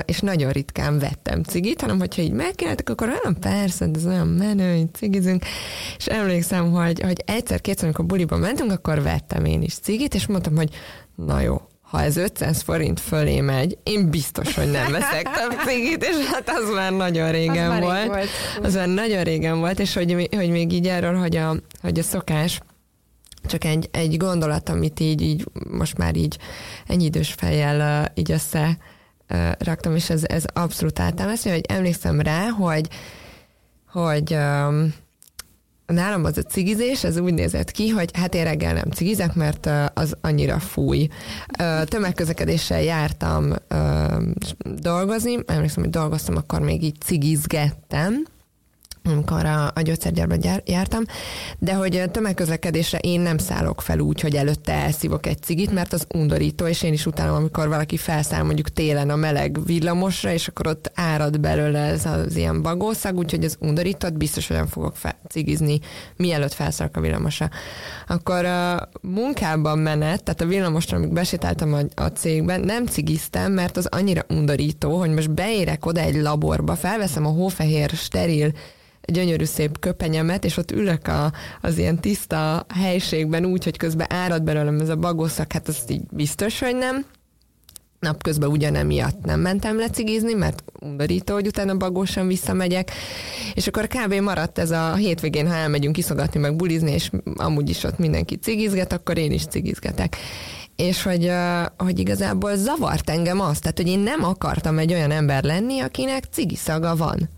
Speaker 4: és nagyon ritkán vettem cigit, hanem hogyha így megkértek, akkor olyan persze, ez olyan menő, hogy cigizünk, és emlékszem, hogy, hogy egyszer-kétszer, amikor buliba mentünk, akkor vettem én is cigit, és mondtam, hogy na jó, ha ez 500 forint fölé megy, én biztos, hogy nem veszek több cigit, és hát az már nagyon régen az volt. volt. Az már nagyon régen volt, és hogy, hogy még így erről, hogy a, hogy a szokás, csak egy, egy gondolat, amit így, így most már így ennyi idős fejjel így össze raktam, és ez, ez abszolút átámesztő, hogy emlékszem rá, hogy, hogy um, nálam az a cigizés, ez úgy nézett ki, hogy hát én reggel nem cigizek, mert az annyira fúj. Tömegközlekedéssel jártam dolgozni, emlékszem, hogy dolgoztam, akkor még így cigizgettem, amikor a, a gyógyszergyárban gyár, jártam, de hogy tömegközlekedésre én nem szállok fel úgy, hogy előtte elszívok egy cigit, mert az undorító, és én is utálom, amikor valaki felszáll mondjuk télen a meleg villamosra, és akkor ott árad belőle ez az ilyen bagószag, úgyhogy az undorított biztos, hogy nem fogok fel, cigizni, mielőtt felszállok a villamosra. Akkor a munkában menet, tehát a villamosra, amíg besétáltam a, a cégben, nem cigiztem, mert az annyira undorító, hogy most beérek oda egy laborba, felveszem a hófehér steril gyönyörű szép köpenyemet, és ott ülök a, az ilyen tiszta helységben úgy, hogy közben árad belőlem ez a bagoszak, hát az így biztos, hogy nem. Napközben ugyanem miatt nem mentem lecigizni, mert undorító, hogy utána bagósan visszamegyek, és akkor kb. maradt ez a hétvégén, ha elmegyünk iszogatni, meg bulizni, és amúgy is ott mindenki cigizget, akkor én is cigizgetek és hogy, hogy igazából zavart engem azt, tehát hogy én nem akartam egy olyan ember lenni, akinek cigiszaga van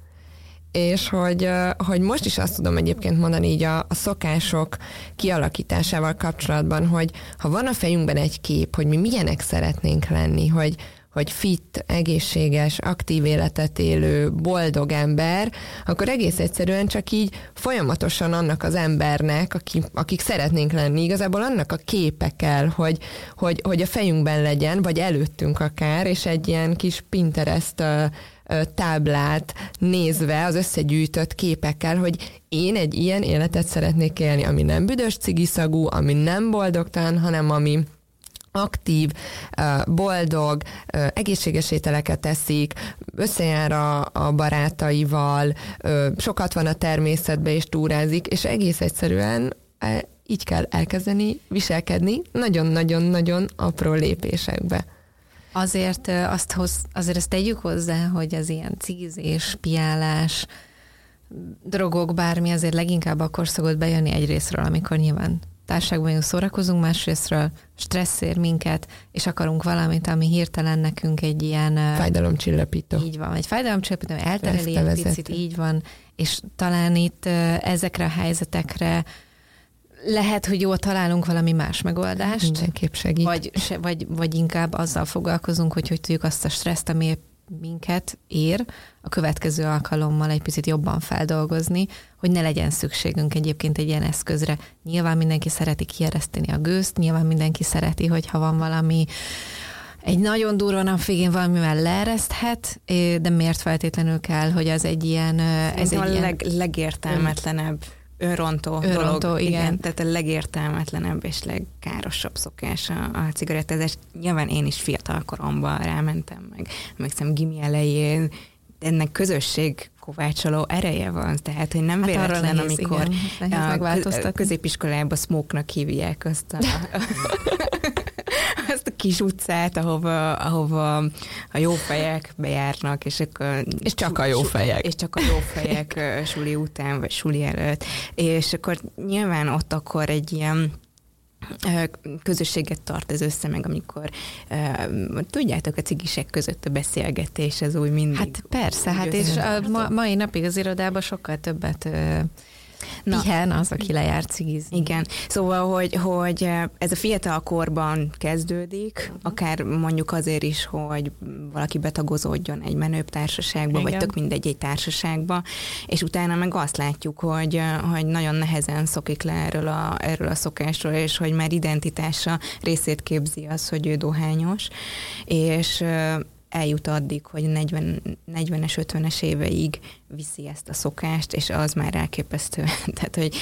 Speaker 4: és hogy, hogy most is azt tudom egyébként mondani így a, a szokások kialakításával kapcsolatban, hogy ha van a fejünkben egy kép, hogy mi milyenek szeretnénk lenni, hogy, hogy fit, egészséges, aktív életet élő, boldog ember, akkor egész egyszerűen csak így folyamatosan annak az embernek, aki, akik szeretnénk lenni, igazából annak a képe kell, hogy, hogy, hogy a fejünkben legyen, vagy előttünk akár, és egy ilyen kis Pinterest táblát nézve az összegyűjtött képekkel, hogy én egy ilyen életet szeretnék élni, ami nem büdös cigiszagú, ami nem boldogtalan, hanem ami aktív, boldog, egészséges ételeket teszik, összejár a, a barátaival, sokat van a természetben és túrázik, és egész egyszerűen így kell elkezdeni viselkedni nagyon-nagyon-nagyon apró lépésekbe.
Speaker 3: Azért azt hoz, azért ezt tegyük hozzá, hogy az ilyen cigizés, piálás, drogok, bármi azért leginkább akkor szokott bejönni egyrésztről, amikor nyilván társágban szórakozunk, másrésztről stressz ér minket, és akarunk valamit, ami hirtelen nekünk egy ilyen...
Speaker 4: Fájdalomcsillapító.
Speaker 3: Így van, egy fájdalomcsillapító, eltereli egy picit, így van, és talán itt ezekre a helyzetekre lehet, hogy jól találunk valami más megoldást.
Speaker 4: Mindenképp segít.
Speaker 3: Vagy, vagy, vagy inkább azzal foglalkozunk, hogy hogy tudjuk azt a stresszt, ami minket ér, a következő alkalommal egy picit jobban feldolgozni, hogy ne legyen szükségünk egyébként egy ilyen eszközre. Nyilván mindenki szereti kiereszteni a gőzt, nyilván mindenki szereti, hogyha van valami egy nagyon durva nap végén valamivel leereszthet, de miért feltétlenül kell, hogy az egy ilyen...
Speaker 2: Ez egy a ilyen... leg, legértelmetlenebb önrontó,
Speaker 3: önrontó dolog. Igen. igen.
Speaker 2: Tehát a legértelmetlenebb és legkárosabb szokás a, a cigarettázás. Nyilván én is fiatal koromban rámentem meg. Emlékszem gimi elején, ennek közösség kovácsoló ereje van, tehát hogy nem hát véletlen, nehéz, amikor
Speaker 3: igen,
Speaker 2: a középiskolában smoke-nak hívják azt a, azt a kis utcát, ahova, ahova a jó fejek bejárnak, és akkor...
Speaker 4: És csak a jó fejek.
Speaker 2: És csak a jó fejek suli után, vagy suli előtt. És akkor nyilván ott akkor egy ilyen közösséget tart ez össze, meg amikor tudjátok, a cigisek között a beszélgetés, ez úgy mindig.
Speaker 3: Hát persze, hát és a ma, mai napig az irodában sokkal többet Na. Pihen az, aki lejár cigizni.
Speaker 2: Igen. Szóval, hogy, hogy ez a fiatal korban kezdődik, uh-huh. akár mondjuk azért is, hogy valaki betagozódjon egy menőbb társaságba, Igen. vagy tök mindegy egy társaságba, és utána meg azt látjuk, hogy, hogy nagyon nehezen szokik le erről a, erről a szokásról, és hogy már identitása részét képzi az, hogy ő dohányos, és eljut addig, hogy 40, 40-es, 50-es éveig viszi ezt a szokást, és az már elképesztő. Tehát, hogy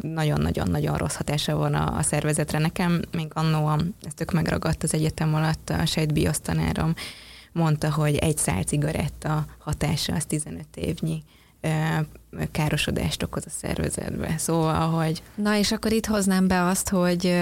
Speaker 2: nagyon-nagyon-nagyon rossz hatása van a, a szervezetre. Nekem még annó, ez tök megragadt az egyetem alatt a sejtbiosztanárom, mondta, hogy egy szál cigaretta hatása az 15 évnyi károsodást okoz a szervezetbe. Szóval, hogy...
Speaker 3: Na és akkor itt hoznám be azt, hogy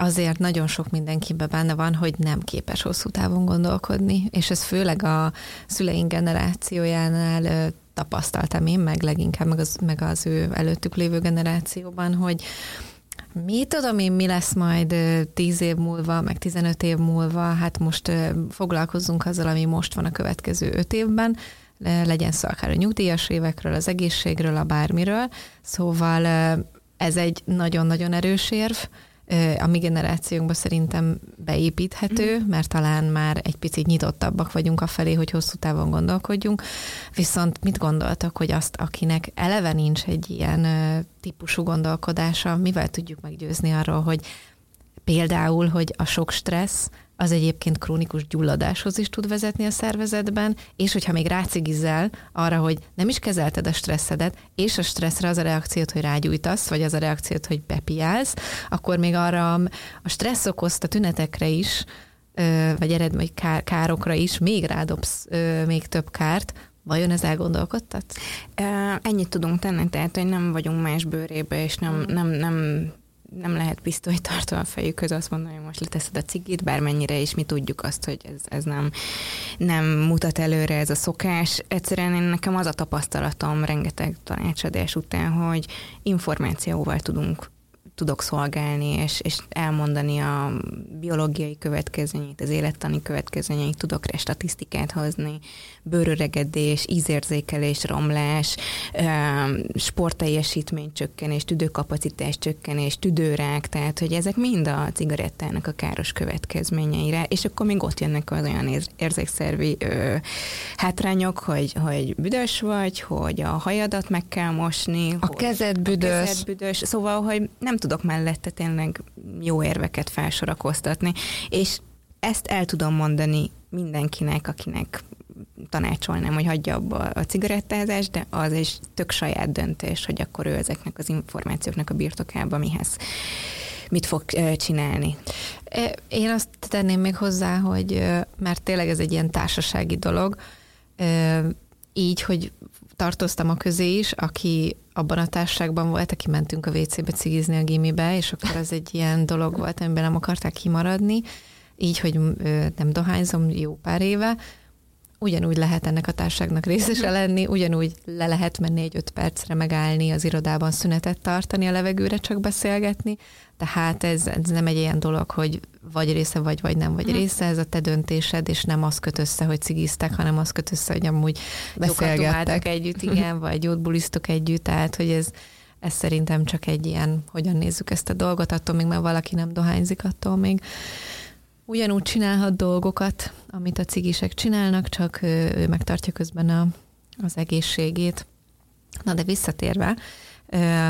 Speaker 3: azért nagyon sok mindenkiben benne van, hogy nem képes hosszú távon gondolkodni, és ez főleg a szüleink generációjánál tapasztaltam én, meg leginkább meg az, meg az ő előttük lévő generációban, hogy mi tudom én, mi lesz majd 10 év múlva, meg 15 év múlva, hát most foglalkozzunk azzal, ami most van a következő 5 évben, legyen szó akár a nyugdíjas évekről, az egészségről, a bármiről. Szóval ez egy nagyon-nagyon erős érv, a mi generációnkban szerintem beépíthető, mm. mert talán már egy picit nyitottabbak vagyunk a felé, hogy hosszú távon gondolkodjunk. Viszont mit gondoltak, hogy azt, akinek eleve nincs egy ilyen típusú gondolkodása, mivel tudjuk meggyőzni arról, hogy például, hogy a sok stressz az egyébként krónikus gyulladáshoz is tud vezetni a szervezetben, és hogyha még rácigizel arra, hogy nem is kezelted a stresszedet, és a stresszre az a reakciót, hogy rágyújtasz, vagy az a reakciót, hogy bepiálsz, akkor még arra a stressz okozta tünetekre is, vagy eredmény károkra is még rádobsz még több kárt, Vajon ez elgondolkodtat?
Speaker 2: Ennyit tudunk tenni, tehát, hogy nem vagyunk más bőrébe, és nem, nem, nem nem lehet pisztolytartó a fejükhöz azt mondani, hogy most leteszed a cigit, bármennyire is mi tudjuk azt, hogy ez, ez nem, nem mutat előre ez a szokás. Egyszerűen én nekem az a tapasztalatom rengeteg tanácsadás után, hogy információval tudunk tudok szolgálni, és, és elmondani a biológiai következményeit, az élettani következményeit, tudok rá statisztikát hozni, bőröregedés, ízérzékelés, romlás, sportteljesítmény csökkenés, tüdőkapacitás csökkenés, tüdőrák, tehát hogy ezek mind a cigarettának a káros következményeire, és akkor még ott jönnek az olyan érzékszervi ö, hátrányok, hogy, hogy büdös vagy, hogy a hajadat meg kell mosni.
Speaker 3: A kezed büdös. A kezed
Speaker 2: büdös. Szóval, hogy nem tudok mellette tényleg jó érveket felsorakoztatni, és ezt el tudom mondani mindenkinek, akinek tanácsolnám, hogy hagyja abba a cigarettázást, de az is tök saját döntés, hogy akkor ő ezeknek az információknak a birtokába mihez mit fog csinálni.
Speaker 3: Én azt tenném még hozzá, hogy mert tényleg ez egy ilyen társasági dolog, így, hogy tartoztam a közé is, aki abban a társaságban volt, aki mentünk a WC-be cigizni a gimibe, és akkor az egy ilyen dolog volt, amiben nem akarták kimaradni, így, hogy nem dohányzom jó pár éve, ugyanúgy lehet ennek a társágnak részese lenni, ugyanúgy le lehet menni egy öt percre megállni az irodában szünetet tartani, a levegőre csak beszélgetni, tehát ez, ez nem egy ilyen dolog, hogy vagy része vagy, vagy nem vagy hmm. része, ez a te döntésed, és nem az köt össze, hogy cigiztek, hanem az köt össze, hogy amúgy beszélgettek. együtt, igen, vagy jót bulisztok együtt, tehát hogy ez, ez szerintem csak egy ilyen, hogyan nézzük ezt a dolgot, attól még mert valaki nem dohányzik, attól még ugyanúgy csinálhat dolgokat, amit a cigisek csinálnak, csak ő megtartja közben a, az egészségét. Na de visszatérve,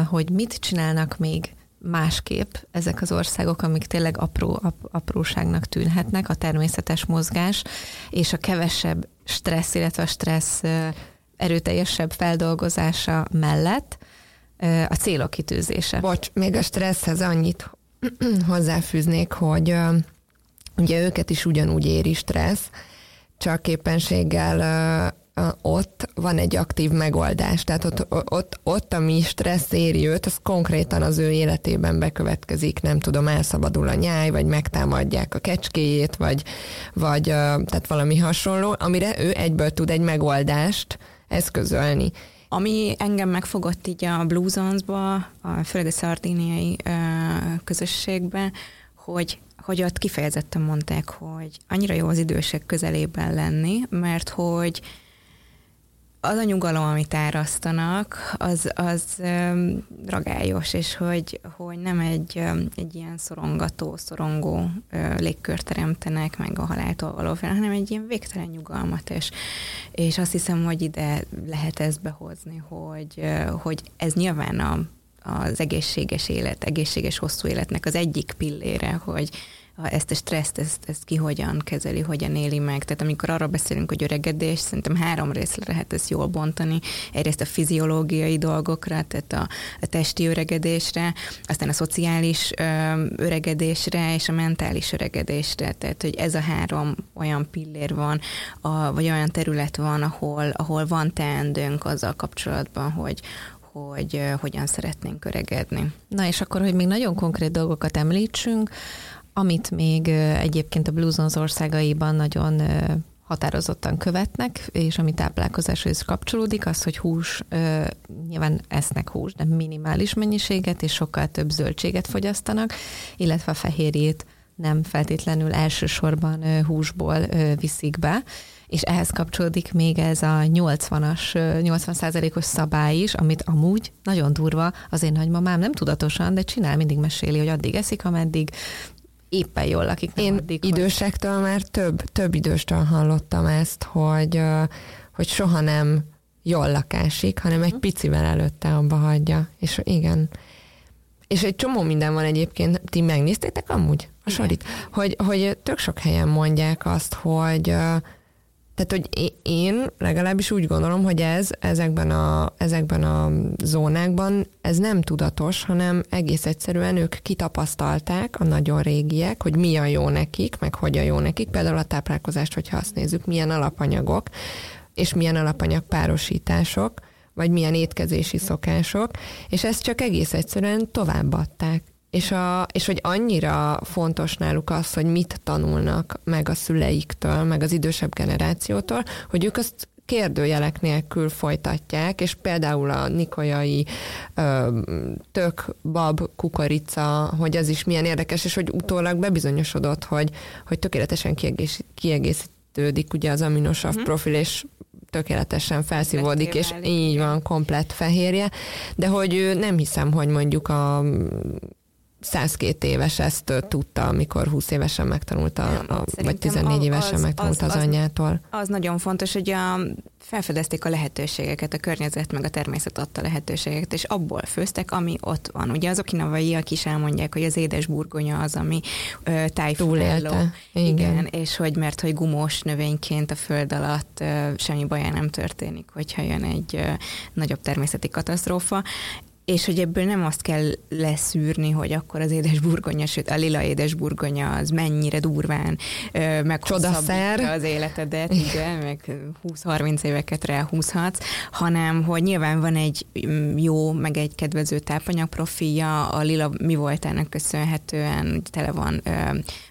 Speaker 3: hogy mit csinálnak még másképp ezek az országok, amik tényleg apró, ap, apróságnak tűnhetnek, a természetes mozgás és a kevesebb stressz, illetve a stressz erőteljesebb feldolgozása mellett, a célok kitűzése.
Speaker 4: Bocs, még a stresszhez annyit hozzáfűznék, hogy ugye őket is ugyanúgy éri stressz, csak éppenséggel ott van egy aktív megoldás. Tehát ott, ott, ott ami stressz éri őt, az konkrétan az ő életében bekövetkezik, nem tudom, elszabadul a nyáj, vagy megtámadják a kecskéjét, vagy, vagy tehát valami hasonló, amire ő egyből tud egy megoldást eszközölni.
Speaker 2: Ami engem megfogott így a Blue Zones-ba, a főleg a szardíniai közösségben, hogy hogy ott kifejezetten mondták, hogy annyira jó az idősek közelében lenni, mert hogy az a nyugalom, amit árasztanak, az, az um, ragályos, és hogy, hogy nem egy, um, egy ilyen szorongató, szorongó uh, légkört teremtenek meg a haláltól való fel, hanem egy ilyen végtelen nyugalmat, és, és azt hiszem, hogy ide lehet ezt behozni, hogy, uh, hogy ez nyilván a, az egészséges élet, egészséges hosszú életnek az egyik pillére, hogy, ezt a stresszt, ezt, ezt ki hogyan kezeli, hogyan éli meg. Tehát amikor arról beszélünk, hogy öregedés, szerintem három részre lehet ezt jól bontani. Egyrészt a fiziológiai dolgokra, tehát a, a testi öregedésre, aztán a szociális ö, öregedésre és a mentális öregedésre. Tehát, hogy ez a három olyan pillér van, a, vagy olyan terület van, ahol, ahol van teendőnk azzal kapcsolatban, hogy, hogy hogyan szeretnénk öregedni.
Speaker 3: Na és akkor, hogy még nagyon konkrét dolgokat említsünk, amit még egyébként a Blue Zones országaiban nagyon határozottan követnek, és ami táplálkozáshoz kapcsolódik, az, hogy hús, nyilván esznek hús, de minimális mennyiséget, és sokkal több zöldséget fogyasztanak, illetve a fehérjét nem feltétlenül elsősorban húsból viszik be, és ehhez kapcsolódik még ez a 80-as, 80%-os szabály is, amit amúgy nagyon durva az én nagymamám nem tudatosan, de csinál, mindig meséli, hogy addig eszik, ameddig éppen jól lakik.
Speaker 4: Én addig, idősektől hogy... már több, több időstől hallottam ezt, hogy, hogy soha nem jól lakásik, hanem egy mhm. picivel előtte abba hagyja. És igen. És egy csomó minden van egyébként, ti megnéztétek amúgy a sorit? Hogy, hogy tök sok helyen mondják azt, hogy tehát, hogy én legalábbis úgy gondolom, hogy ez ezekben a, ezekben a zónákban ez nem tudatos, hanem egész egyszerűen ők kitapasztalták, a nagyon régiek, hogy mi a jó nekik, meg hogy a jó nekik. Például a táplálkozást, hogyha azt nézzük, milyen alapanyagok, és milyen alapanyag párosítások, vagy milyen étkezési szokások, és ezt csak egész egyszerűen továbbadták. És, a, és hogy annyira fontos náluk az, hogy mit tanulnak meg a szüleiktől, meg az idősebb generációtól, hogy ők azt kérdőjelek nélkül folytatják, és például a nikolyai ö, tök, bab, kukorica, hogy az is milyen érdekes, és hogy utólag bebizonyosodott, hogy, hogy tökéletesen kiegész, kiegészítődik ugye az aminosav mm-hmm. profil, és tökéletesen felszívódik, és így van, komplet fehérje, de hogy nem hiszem, hogy mondjuk a 102 éves ezt tudta, amikor 20 évesen megtanulta, a, vagy 14 évesen az, megtanulta az, az, az anyjától.
Speaker 2: Az nagyon fontos, hogy a, felfedezték a lehetőségeket, a környezet meg a természet adta lehetőségeket, és abból főztek, ami ott van. Ugye az okinavaiak is elmondják, hogy az édes burgonya az, ami tájfúlelló. Igen. Igen, és hogy mert hogy gumós növényként a föld alatt ö, semmi baja nem történik, hogyha jön egy ö, nagyobb természeti katasztrófa, és hogy ebből nem azt kell leszűrni, hogy akkor az édesburgonya, sőt a lila édesburgonya az mennyire durván meghosszabbítja az életedet, igen, meg 20-30 éveket ráhúzhatsz, hanem hogy nyilván van egy mm, jó, meg egy kedvező tápanyagprofilja, a lila mi volt ennek köszönhetően, tele van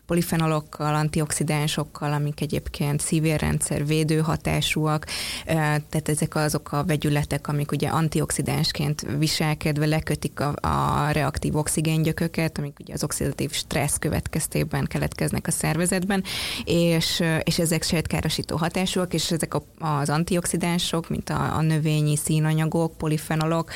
Speaker 2: polifenolokkal, antioxidánsokkal, amik egyébként szívérrendszer védő hatásúak, tehát ezek azok a vegyületek, amik ugye antioxidánsként viselkedve lekötik a, a reaktív oxigéngyököket, amik ugye az oxidatív stressz következtében keletkeznek a szervezetben, és, és ezek sejtkárosító hatásúak, és ezek a, az antioxidánsok, mint a, a növényi színanyagok, polifenolok,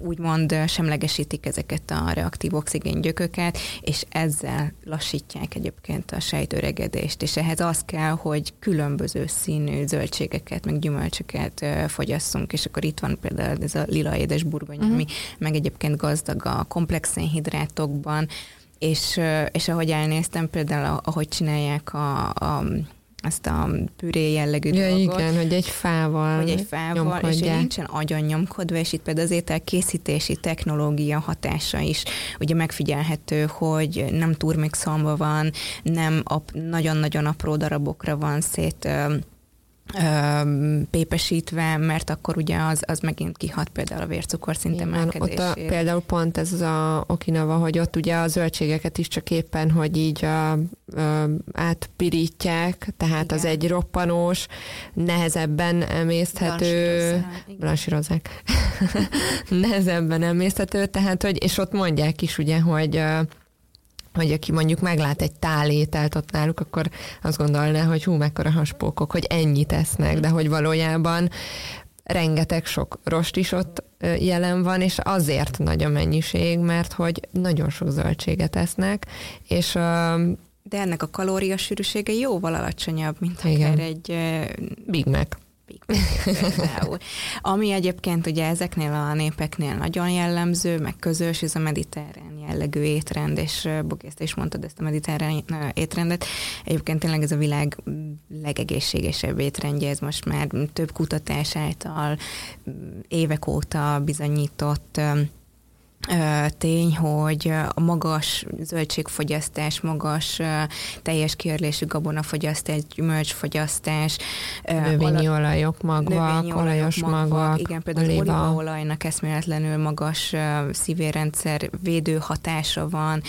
Speaker 2: úgymond semlegesítik ezeket a reaktív oxigéngyököket, és ezzel lassítják egyébként a sejtöregedést, és ehhez az kell, hogy különböző színű zöldségeket, meg gyümölcsöket fogyasszunk, és akkor itt van például ez a lila édes burgony, uh-huh. ami meg egyébként gazdag a komplex szénhidrátokban, és, és ahogy elnéztem például, ahogy csinálják a, a ezt a püré jellegű
Speaker 4: ja,
Speaker 2: dolgot.
Speaker 4: igen, hogy egy fával
Speaker 2: Hogy egy fával,
Speaker 4: nyomkodják.
Speaker 2: és hogy nincsen agyon nyomkodva, és itt például az ételkészítési technológia hatása is ugye megfigyelhető, hogy nem turmixolva van, nem ap- nagyon-nagyon apró darabokra van szét pépesítve, mert akkor ugye az, az megint kihat például a vércukorszint
Speaker 4: Igen, ott a,
Speaker 2: emelkedésére.
Speaker 4: például pont ez a Okinawa, hogy ott ugye a zöldségeket is csak éppen, hogy így a, a, átpirítják, tehát Igen. az egy roppanós, nehezebben emészthető,
Speaker 2: blansírozzák,
Speaker 4: nehezebben emészthető, tehát hogy, és ott mondják is ugye, hogy hogy aki mondjuk meglát egy tálételt ott náluk, akkor azt gondolná, hogy hú, mekkora haspókok, hogy ennyit esznek, de hogy valójában rengeteg sok rost is ott jelen van, és azért nagy a mennyiség, mert hogy nagyon sok zöldséget esznek, és
Speaker 2: De ennek a kalóriasűrűsége jóval alacsonyabb, mint
Speaker 4: Igen.
Speaker 2: akár egy ö,
Speaker 4: Big Mac.
Speaker 2: Mac például. Ami egyébként ugye ezeknél a népeknél nagyon jellemző, meg közös, ez a mediterrán jellegű étrend, és Bogi, ezt is mondtad, ezt a mediterrán étrendet. Egyébként tényleg ez a világ legegészségesebb étrendje, ez most már több kutatás által évek óta bizonyított tény, hogy a magas zöldségfogyasztás, magas teljes kiörlésű gabonafogyasztás, gyümölcsfogyasztás,
Speaker 4: Növényi olajok, magvak,
Speaker 2: növényi
Speaker 4: olajos
Speaker 2: olajok,
Speaker 4: magvak,
Speaker 2: Igen, például az
Speaker 4: olíva.
Speaker 2: olívaolajnak eszméletlenül magas ö, szívérrendszer védő hatása van,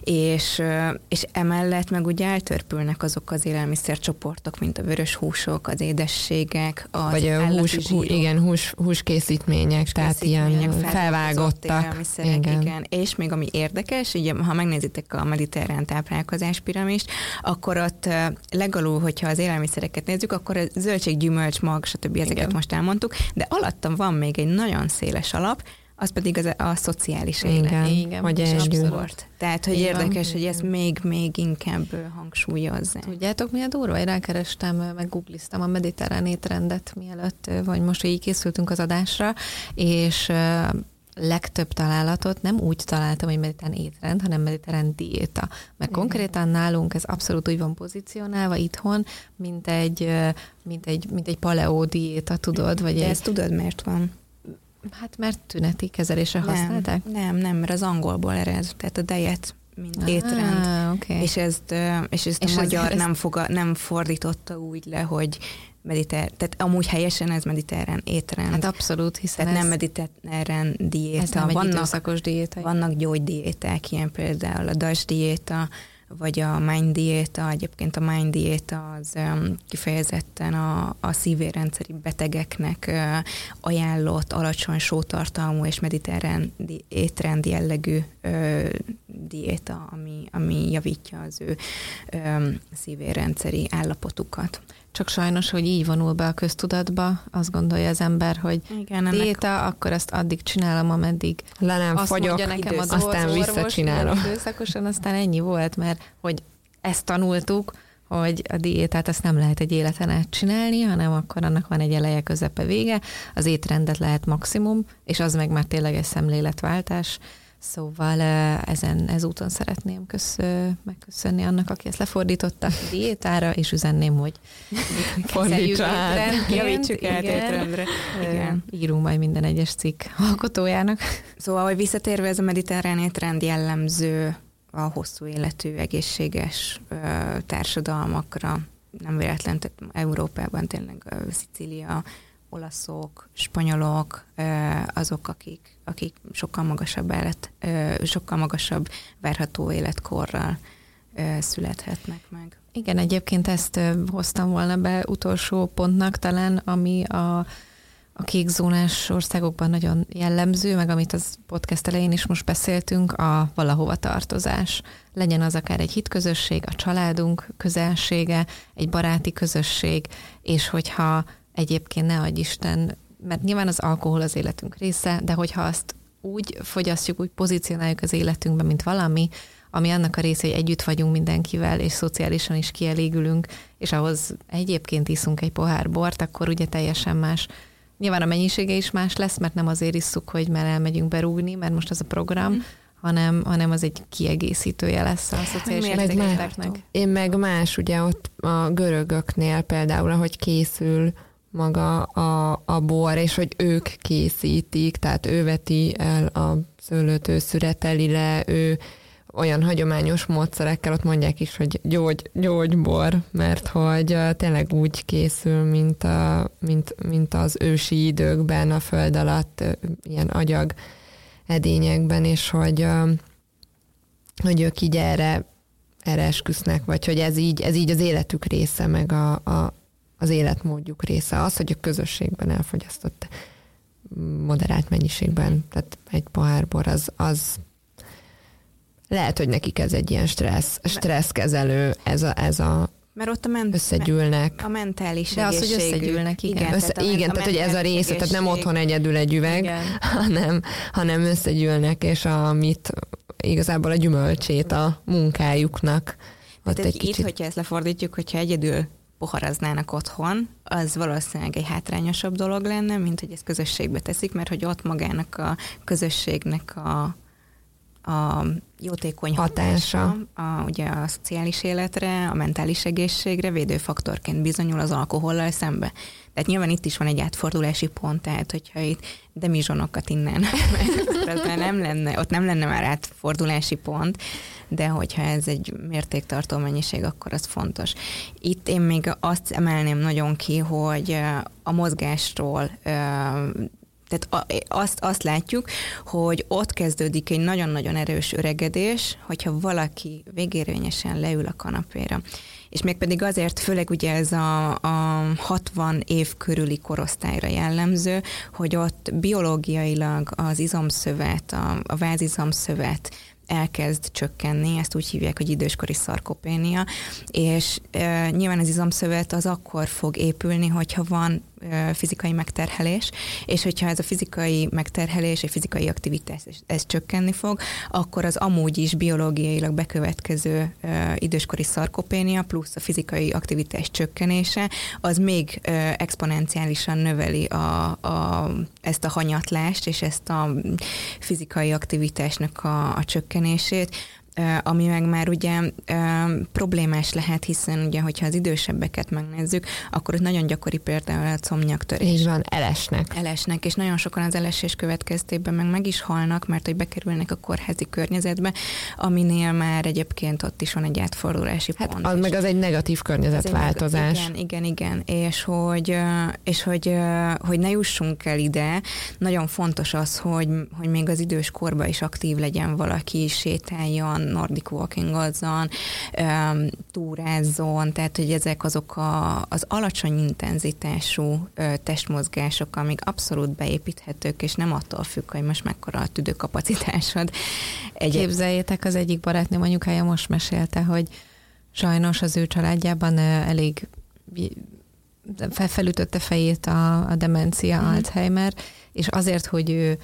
Speaker 2: és, és emellett meg ugye eltörpülnek azok az élelmiszercsoportok, mint a vörös húsok, az édességek, az
Speaker 4: vagy a hús, hú, igen, hús, húskészítmények, tehát ilyen felvágottak.
Speaker 2: Élelmiszerek, igen. igen. És még ami érdekes, ugye, ha megnézitek a mediterrán táplálkozás piramist, akkor ott legalul, hogyha az élelmiszereket nézzük, akkor a zöldség, gyümölcs, mag, stb. ezeket
Speaker 4: Igen.
Speaker 2: most elmondtuk, de alattam van még egy nagyon széles alap, az pedig az a, a szociális élet.
Speaker 4: Igen,
Speaker 3: Igen,
Speaker 4: hogy.
Speaker 2: Sport. Tehát, hogy
Speaker 3: van.
Speaker 2: érdekes, hogy ezt még, még inkább ö, hangsúlyozzák.
Speaker 3: Tudjátok, mi a durva? Én rákerestem, meg googliztam a mediterrán étrendet mielőtt, vagy most, így készültünk az adásra, és legtöbb találatot nem úgy találtam, hogy mediterrán étrend, hanem mediterrán diéta. Mert konkrétan nálunk ez abszolút úgy van pozícionálva itthon, mint egy, mint egy, mint egy paleo diéta, tudod? Vagy
Speaker 2: De
Speaker 3: egy,
Speaker 2: ezt tudod, miért van?
Speaker 3: hát mert tüneti kezelésre használták?
Speaker 2: Nem, nem, nem, mert az angolból ered, tehát a diet, mint étrend.
Speaker 3: Ah, okay.
Speaker 2: És ezt, és ezt
Speaker 3: És
Speaker 2: a magyar
Speaker 3: ez-
Speaker 2: nem, foga, nem fordította úgy le, hogy mediter, tehát amúgy helyesen ez mediterrán étrend.
Speaker 3: Hát abszolút, hiszen
Speaker 2: tehát
Speaker 3: ez,
Speaker 2: nem mediterrán diéta.
Speaker 3: ez nem
Speaker 2: vannak,
Speaker 3: időszakos diéta.
Speaker 2: vannak gyógydiéták, ilyen például a DAS diéta, vagy a Mind diéta. Egyébként a Mind diéta az kifejezetten a, a szívérendszeri betegeknek ajánlott alacsony sótartalmú és mediterrán di- étrend jellegű diéta, ami, ami javítja az ő szívérendszeri állapotukat.
Speaker 3: Csak sajnos, hogy így vonul be a köztudatba, azt gondolja az ember, hogy
Speaker 2: Igen, ennek
Speaker 3: diéta, akkor ezt addig csinálom, ameddig
Speaker 4: Le nem
Speaker 3: azt mondja nekem az
Speaker 4: aztán
Speaker 3: orvos,
Speaker 4: visszacsinálom.
Speaker 3: Időszakosan aztán ennyi volt, mert hogy ezt tanultuk, hogy a diétát azt nem lehet egy életen át csinálni, hanem akkor annak van egy eleje, közepe, vége. Az étrendet lehet maximum, és az meg már tényleg egy szemléletváltás. Szóval ezen, ezúton szeretném kösz, megköszönni annak, aki ezt lefordította a diétára, és üzenném, hogy
Speaker 4: Fordítsa át.
Speaker 3: étrendként,
Speaker 2: javítsuk
Speaker 3: igen.
Speaker 2: étrendre.
Speaker 3: Írunk majd minden egyes cikk alkotójának.
Speaker 2: Szóval, hogy visszatérve ez a mediterrán étrend jellemző a hosszú életű, egészséges ö, társadalmakra, nem véletlen, tehát Európában tényleg Szicília, olaszok, spanyolok, ö, azok, akik, akik sokkal magasabb élet, sokkal magasabb várható életkorral születhetnek meg.
Speaker 3: Igen, egyébként ezt hoztam volna be utolsó pontnak talán, ami a, a kékzónás országokban nagyon jellemző, meg amit az podcast elején is most beszéltünk, a valahova tartozás. Legyen az akár egy hitközösség, a családunk közelsége, egy baráti közösség, és hogyha egyébként ne adj Isten, mert nyilván az alkohol az életünk része, de hogyha azt úgy fogyasztjuk, úgy pozícionáljuk az életünkben, mint valami, ami annak a része, hogy együtt vagyunk mindenkivel, és szociálisan is kielégülünk, és ahhoz egyébként iszunk egy pohár bort, akkor ugye teljesen más. Nyilván a mennyisége is más lesz, mert nem azért isszuk, hogy már elmegyünk berúgni, mert most az a program, mm. hanem, hanem az egy kiegészítője lesz a szociális értékeknek.
Speaker 4: Én meg más, ugye ott a görögöknél például, ahogy készül maga a, a bor, és hogy ők készítik, tehát ő veti el a szőlőt, ő szüreteli le, ő olyan hagyományos módszerekkel, ott mondják is, hogy gyógy, gyógybor, mert hogy tényleg úgy készül, mint, a, mint, mint az ősi időkben a föld alatt, ilyen agyag edényekben, és hogy, hogy ők így erre, erre esküsznek, vagy hogy ez így, ez így az életük része, meg a, a, az életmódjuk része. Az, hogy a közösségben elfogyasztott moderált mennyiségben, tehát egy pohár bor, az, az lehet, hogy nekik ez egy ilyen stressz, stresszkezelő, ez a, ez a
Speaker 2: mert ott a ment-
Speaker 4: összegyűlnek.
Speaker 2: A mentális
Speaker 3: De az, hogy összegyűlnek, igen.
Speaker 4: Igen, Össze, tehát, igen, tehát hogy ez a része, tehát nem otthon egyedül egy üveg, hanem, hanem összegyűlnek, és amit igazából a gyümölcsét a munkájuknak.
Speaker 2: Ott egy kicsit... Itt, hogyha ezt lefordítjuk, hogyha egyedül poharaznának otthon, az valószínűleg egy hátrányosabb dolog lenne, mint hogy ezt közösségbe teszik, mert hogy ott magának a közösségnek a a jótékony hatása, a, ugye a szociális életre, a mentális egészségre védőfaktorként bizonyul az alkohollal szembe. Tehát nyilván itt is van egy átfordulási pont, tehát hogyha itt demizsonokat innen, az már nem lenne, ott nem lenne már átfordulási pont, de hogyha ez egy mértéktartó mennyiség, akkor az fontos. Itt én még azt emelném nagyon ki, hogy a mozgásról tehát azt, azt látjuk, hogy ott kezdődik egy nagyon-nagyon erős öregedés, hogyha valaki végérvényesen leül a kanapéra. És mégpedig azért, főleg ugye ez a, a 60 év körüli korosztályra jellemző, hogy ott biológiailag az izomszövet, a, a vázizomszövet elkezd csökkenni, ezt úgy hívják, hogy időskori szarkopénia, és e, nyilván az izomszövet az akkor fog épülni, hogyha van fizikai megterhelés, és hogyha ez a fizikai megterhelés, egy fizikai aktivitás, ez csökkenni fog, akkor az amúgy is biológiailag bekövetkező időskori szarkopénia plusz a fizikai aktivitás csökkenése, az még exponenciálisan növeli a, a, ezt a hanyatlást és ezt a fizikai aktivitásnak a, a csökkenését, ami meg már ugye problémás lehet, hiszen ugye, hogyha az idősebbeket megnézzük, akkor ott nagyon gyakori például a comnyaktörés.
Speaker 4: Így van, elesnek.
Speaker 2: Elesnek, és nagyon sokan az elesés következtében meg meg is halnak, mert hogy bekerülnek a kórházi környezetbe, aminél már egyébként ott is van egy átfordulási
Speaker 4: hát
Speaker 2: pont.
Speaker 4: Az meg az egy negatív környezetváltozás.
Speaker 2: Igen, igen, igen, és hogy, és hogy, hogy ne jussunk el ide, nagyon fontos az, hogy, hogy még az idős korban is aktív legyen valaki, sétáljon, nordic walkingozzon, túrázzon, tehát hogy ezek azok a, az alacsony intenzitású testmozgások, amik abszolút beépíthetők, és nem attól függ, hogy most mekkora a tüdőkapacitásod.
Speaker 3: Egy... Képzeljétek, az egyik barátnőm anyukája most mesélte, hogy sajnos az ő családjában elég felfelütötte fejét a, a demencia, mm. Alzheimer, és azért, hogy ő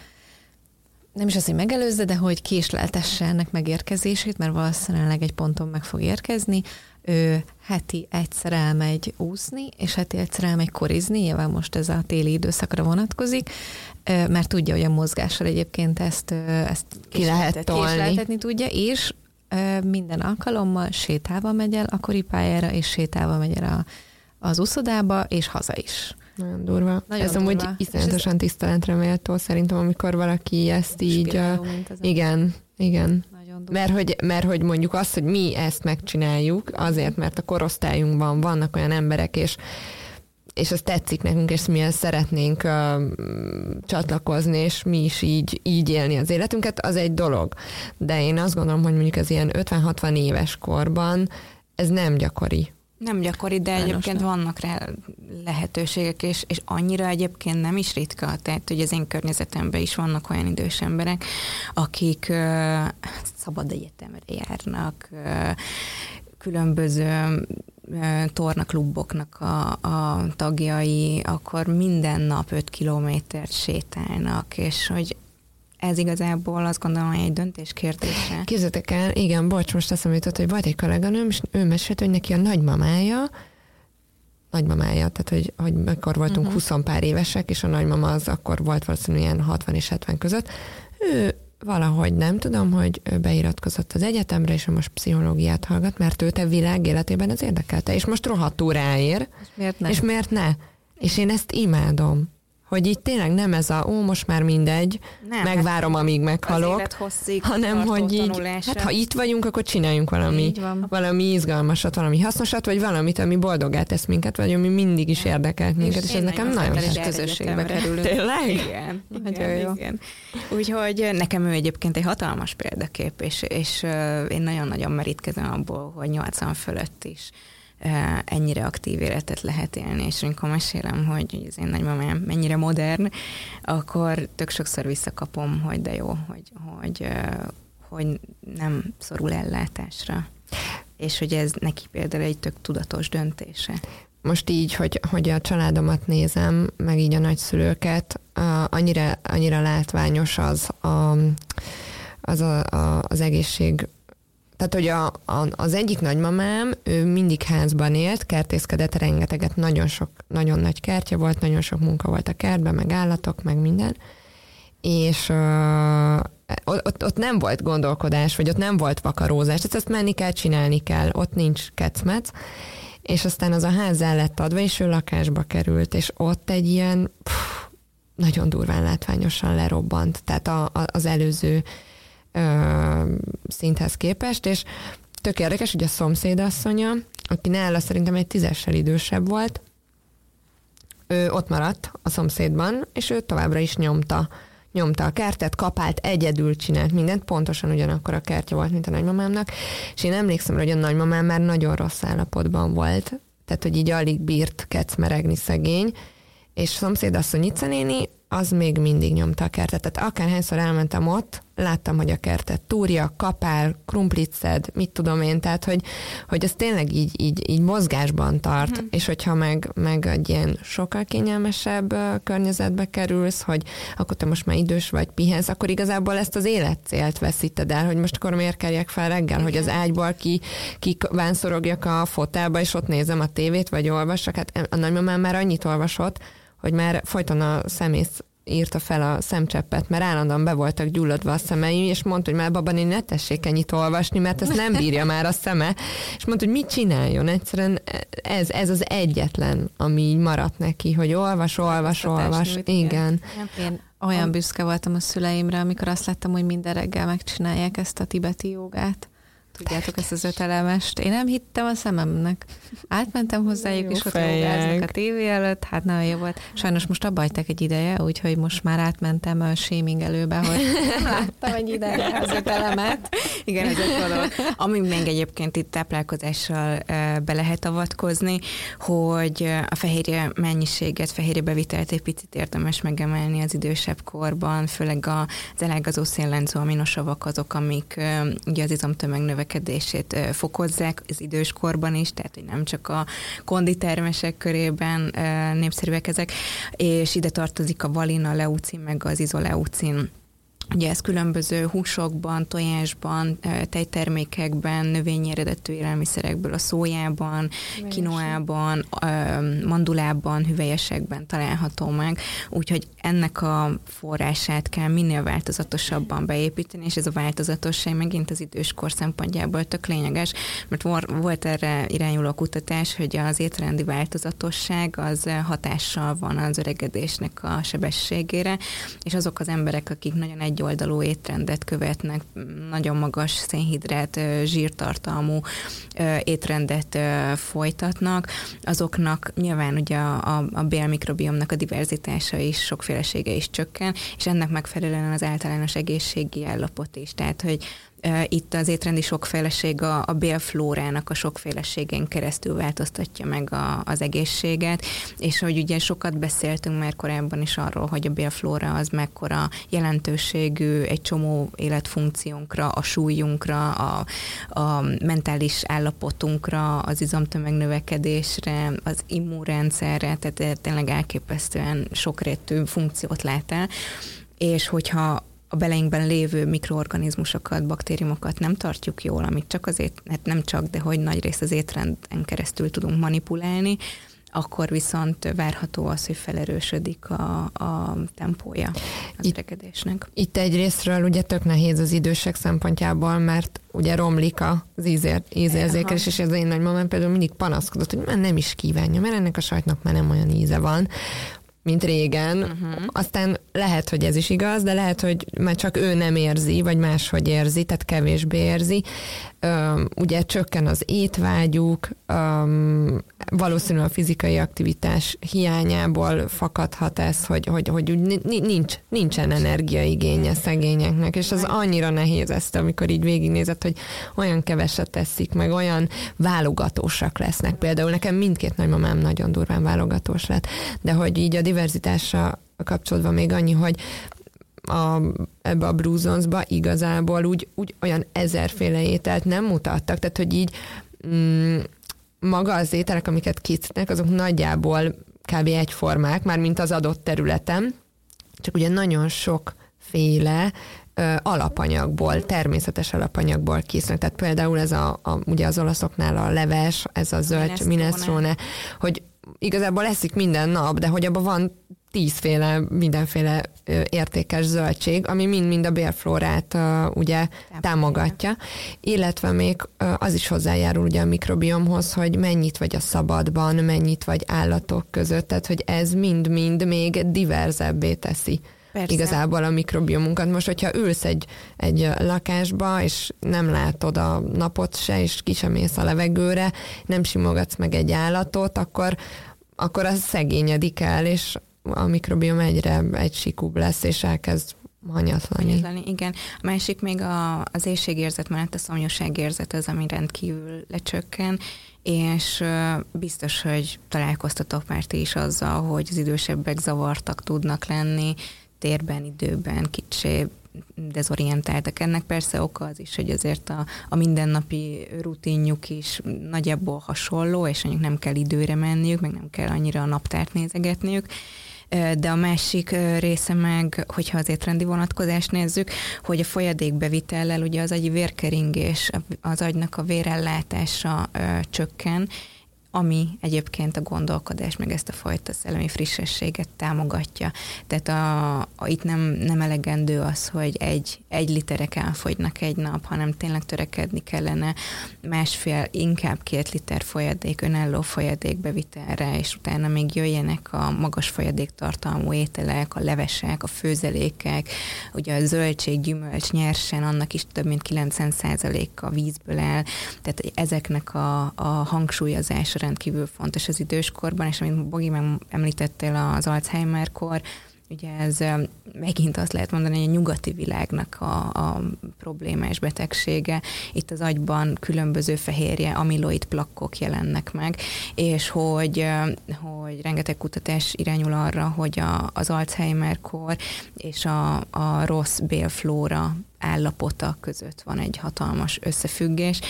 Speaker 3: nem is az, hogy megelőzze, de hogy késleltesse ennek megérkezését, mert valószínűleg egy ponton meg fog érkezni. Ő heti egyszer elmegy úszni, és heti egyszer elmegy korizni, nyilván most ez a téli időszakra vonatkozik, mert tudja, hogy a mozgással egyébként ezt, ezt
Speaker 4: ki lehet tolni.
Speaker 3: tudja, és minden alkalommal sétálva megy el a koripályára, és sétálva megy el a, az uszodába, és haza is.
Speaker 4: Nagyon durva. Nagyon ez amúgy iszonyatosan tiszteletre méltó szerintem, amikor valaki ezt így... Uh, igen, igen. Mert hogy, mert hogy mondjuk azt, hogy mi ezt megcsináljuk, azért, mert a korosztályunkban vannak olyan emberek, és és ez tetszik nekünk, és mi ezt szeretnénk uh, csatlakozni, és mi is így, így élni az életünket, az egy dolog. De én azt gondolom, hogy mondjuk ez ilyen 50-60 éves korban ez nem gyakori.
Speaker 2: Nem gyakori, de Sajnos egyébként nem. vannak rá lehetőségek, és, és annyira egyébként nem is ritka. Tehát, hogy az én környezetemben is vannak olyan idős emberek, akik uh, szabad egyetemre járnak, uh, különböző tornakluboknak a, a tagjai, akkor minden nap 5 kilométert sétálnak, és hogy ez igazából azt gondolom, hogy egy döntés kérdése.
Speaker 4: Képzeljétek el, igen, bocs, most azt jutott, hogy volt egy kolléganőm, és ő mesélt, hogy neki a nagymamája, nagymamája, tehát hogy, hogy akkor voltunk uh-huh. 20 pár évesek, és a nagymama az akkor volt valószínűleg ilyen 60 és 70 között, ő valahogy nem tudom, hogy beiratkozott az egyetemre, és most pszichológiát hallgat, mert őt a világ életében ez érdekelte, és most rohadtul ráér. És miért ne? És miért ne? És én ezt imádom hogy itt tényleg nem ez a, ó, most már mindegy, nem, megvárom, amíg meghalok, hanem hogy így, hát ha itt vagyunk, akkor csináljunk valami, valami izgalmasat, valami hasznosat, vagy valamit, ami boldogát tesz minket, vagy ami mindig is érdekelt minket, és, és ez nekem nagyon
Speaker 2: is közösségbe kerülünk.
Speaker 4: Tényleg?
Speaker 2: Igen, igen, jó. igen. Úgyhogy nekem ő egyébként egy hatalmas példakép, és, és én nagyon-nagyon merítkezem abból, hogy 80 fölött is ennyire aktív életet lehet élni, és amikor mesélem, hogy az én nagymamám mennyire modern, akkor tök sokszor visszakapom, hogy de jó, hogy, hogy, hogy nem szorul ellátásra. És hogy ez neki például egy tök tudatos döntése.
Speaker 4: Most így, hogy, hogy a családomat nézem, meg így a nagyszülőket, annyira, annyira látványos az a, az, a, a, az egészség tehát, hogy a, a, az egyik nagymamám, ő mindig házban élt, kertészkedett rengeteget, nagyon sok, nagyon nagy kertje volt, nagyon sok munka volt a kertben, meg állatok, meg minden. És uh, ott, ott nem volt gondolkodás, vagy ott nem volt vakarózás, tehát ezt menni kell, csinálni kell, ott nincs kecmec. És aztán az a ház el lett adva, és ő lakásba került, és ott egy ilyen pff, nagyon durván látványosan lerobbant, tehát a, a, az előző ö, szinthez képest, és tök érdekes, hogy a szomszédasszonya, aki nála szerintem egy tízessel idősebb volt, ő ott maradt a szomszédban, és ő továbbra is nyomta nyomta a kertet, kapált, egyedül csinált mindent, pontosan ugyanakkor a kertje volt, mint a nagymamámnak, és én emlékszem, hogy a nagymamám már nagyon rossz állapotban volt, tehát, hogy így alig bírt kecmeregni szegény, és szomszédasszony Ica néni az még mindig nyomta a kertet. Tehát akárhányszor elmentem ott, láttam, hogy a kertet túrja, kapál, krumplit szed, mit tudom én, tehát hogy, hogy ez tényleg így, így, így mozgásban tart, mm. és hogyha meg, meg egy ilyen sokkal kényelmesebb környezetbe kerülsz, hogy akkor te most már idős vagy, pihensz, akkor igazából ezt az életcélt veszíted el, hogy most akkor miért kerjek fel reggel, Igen. hogy az ágyból ki, ki vánszorogjak a fotelba, és ott nézem a tévét, vagy olvasok. Hát a nagymamám már annyit olvasott, hogy már folyton a szemész írta fel a szemcseppet, mert állandóan be voltak gyulladva a szemei, és mondta, hogy már babani ne tessék ennyit olvasni, mert ezt nem bírja már a szeme, és mondta, hogy mit csináljon. Egyszerűen ez, ez az egyetlen, ami így maradt neki, hogy olvas, olvas, olvas. Igen.
Speaker 3: Én olyan büszke voltam a szüleimre, amikor azt láttam, hogy minden reggel megcsinálják ezt a tibeti jogát. Tudjátok ezt az ötelemest? Én nem hittem a szememnek. Átmentem hozzájuk, és ott jogáznak a tévé előtt, hát nagyon jó volt. Sajnos most abba hagyták egy ideje, úgyhogy most már átmentem a shaming előbe, hogy nem láttam egy ideje az ötelemet.
Speaker 2: Igen, ez egy való. Ami még egyébként itt táplálkozással be lehet avatkozni, hogy a fehérje mennyiséget, fehérje bevitelt egy picit érdemes megemelni az idősebb korban, főleg az elágazó szénlenzó aminosavak azok, amik ugye az izomtömeg növekedését fokozzák az időskorban is, tehát hogy nem csak a konditermesek körében népszerűek ezek, és ide tartozik a valina, leucin, meg az izoleucin Ugye ez különböző húsokban, tojásban, tejtermékekben, növényi eredetű élelmiszerekből, a szójában, kinoában, mandulában, hüvelyesekben található meg, úgyhogy ennek a forrását kell minél változatosabban beépíteni, és ez a változatosság megint az időskor szempontjából tök lényeges, mert volt erre irányuló kutatás, hogy az étrendi változatosság az hatással van az öregedésnek a sebességére, és azok az emberek, akik nagyon egy egyoldalú étrendet követnek, nagyon magas szénhidrát, zsírtartalmú étrendet folytatnak, azoknak nyilván ugye a, a, a bélmikrobiomnak a diverzitása is, sokfélesége is csökken, és ennek megfelelően az általános egészségi állapot is. Tehát, hogy itt az étrendi sokféleség a, a bélflórának a sokféleségén keresztül változtatja meg a, az egészséget, és hogy ugye sokat beszéltünk már korábban is arról, hogy a bélflóra az mekkora jelentőségű egy csomó életfunkciónkra, a súlyunkra, a, a mentális állapotunkra, az izomtömeg növekedésre, az immunrendszerre, tehát tényleg elképesztően sokrétű funkciót lát el, és hogyha a beleinkben lévő mikroorganizmusokat, baktériumokat nem tartjuk jól, amit csak azért, hát nem csak, de hogy nagy rész az étrenden keresztül tudunk manipulálni, akkor viszont várható az, hogy felerősödik a, a tempója az itt, öregedésnek.
Speaker 4: Itt egy részről ugye tök nehéz az idősek szempontjából, mert ugye romlik az ízér, ízérzékelés, és ez én nagymamám például mindig panaszkodott, hogy már nem is kívánja, mert ennek a sajtnak már nem olyan íze van mint régen. Uh-huh. Aztán lehet, hogy ez is igaz, de lehet, hogy már csak ő nem érzi, vagy máshogy érzi, tehát kevésbé érzi. Üm, ugye csökken az étvágyuk, üm, valószínűleg a fizikai aktivitás hiányából fakadhat ez, hogy, hogy, hogy nincs, nincsen energiaigénye szegényeknek, és az annyira nehéz ezt, amikor így végignézed, hogy olyan keveset teszik, meg olyan válogatósak lesznek. Például nekem mindkét nagymamám nagyon durván válogatós lett, de hogy így a diverzitásra kapcsolódva még annyi, hogy a, ebbe a Bruzonsba igazából úgy, úgy olyan ezerféle ételt nem mutattak, tehát hogy így mm, maga az ételek, amiket készítenek, azok nagyjából kb. egyformák, már mint az adott területen, csak ugye nagyon sokféle ö, alapanyagból, természetes alapanyagból készülnek. Tehát például ez a, a ugye az olaszoknál a leves, ez a zöld minestrone hogy igazából eszik minden nap, de hogy abban van tízféle, mindenféle értékes zöldség, ami mind-mind a bérflórát ugye támogatja, illetve még az is hozzájárul ugye a mikrobiomhoz, hogy mennyit vagy a szabadban, mennyit vagy állatok között, tehát hogy ez mind-mind még diverzebbé teszi. Persze. igazából a mikrobiomunkat. Most, hogyha ülsz egy, egy lakásba, és nem látod a napot se, és ki sem mész a levegőre, nem simogatsz meg egy állatot, akkor, akkor az szegényedik el, és a mikrobiom egyre egysikúbb lesz, és elkezd hanyatlani. hanyatlani.
Speaker 2: Igen. A másik még a, az éjségérzet mellett a szomjúságérzet az, ami rendkívül lecsökken, és biztos, hogy találkoztatok már ti is azzal, hogy az idősebbek zavartak tudnak lenni, térben, időben, kicsi dezorientáltak. Ennek persze oka az is, hogy azért a, a mindennapi rutinjuk is nagyjából hasonló, és mondjuk nem kell időre menniük, meg nem kell annyira a naptárt nézegetniük, de a másik része meg, hogyha az étrendi vonatkozást nézzük, hogy a folyadékbevitellel ugye az agyi vérkeringés, az agynak a vérellátása csökken, ami egyébként a gondolkodás, meg ezt a fajta szellemi frissességet támogatja. Tehát a, a, itt nem, nem elegendő az, hogy egy, egy literek elfogynak egy nap, hanem tényleg törekedni kellene másfél, inkább két liter folyadék, önálló folyadék bevitelre, és utána még jöjjenek a magas folyadék tartalmú ételek, a levesek, a főzelékek, ugye a zöldség, gyümölcs, nyersen, annak is több mint 90%-a vízből el, tehát ezeknek a, a hangsúlyozása rendkívül fontos az időskorban, és amit Bogi említettél az Alzheimer-kor, ugye ez megint azt lehet mondani, hogy a nyugati világnak a, a problémás betegsége. Itt az agyban különböző fehérje, amiloid plakkok jelennek meg, és hogy, hogy rengeteg kutatás irányul arra, hogy a, az Alzheimer-kor és a, a rossz bélflóra állapota között van egy hatalmas összefüggés,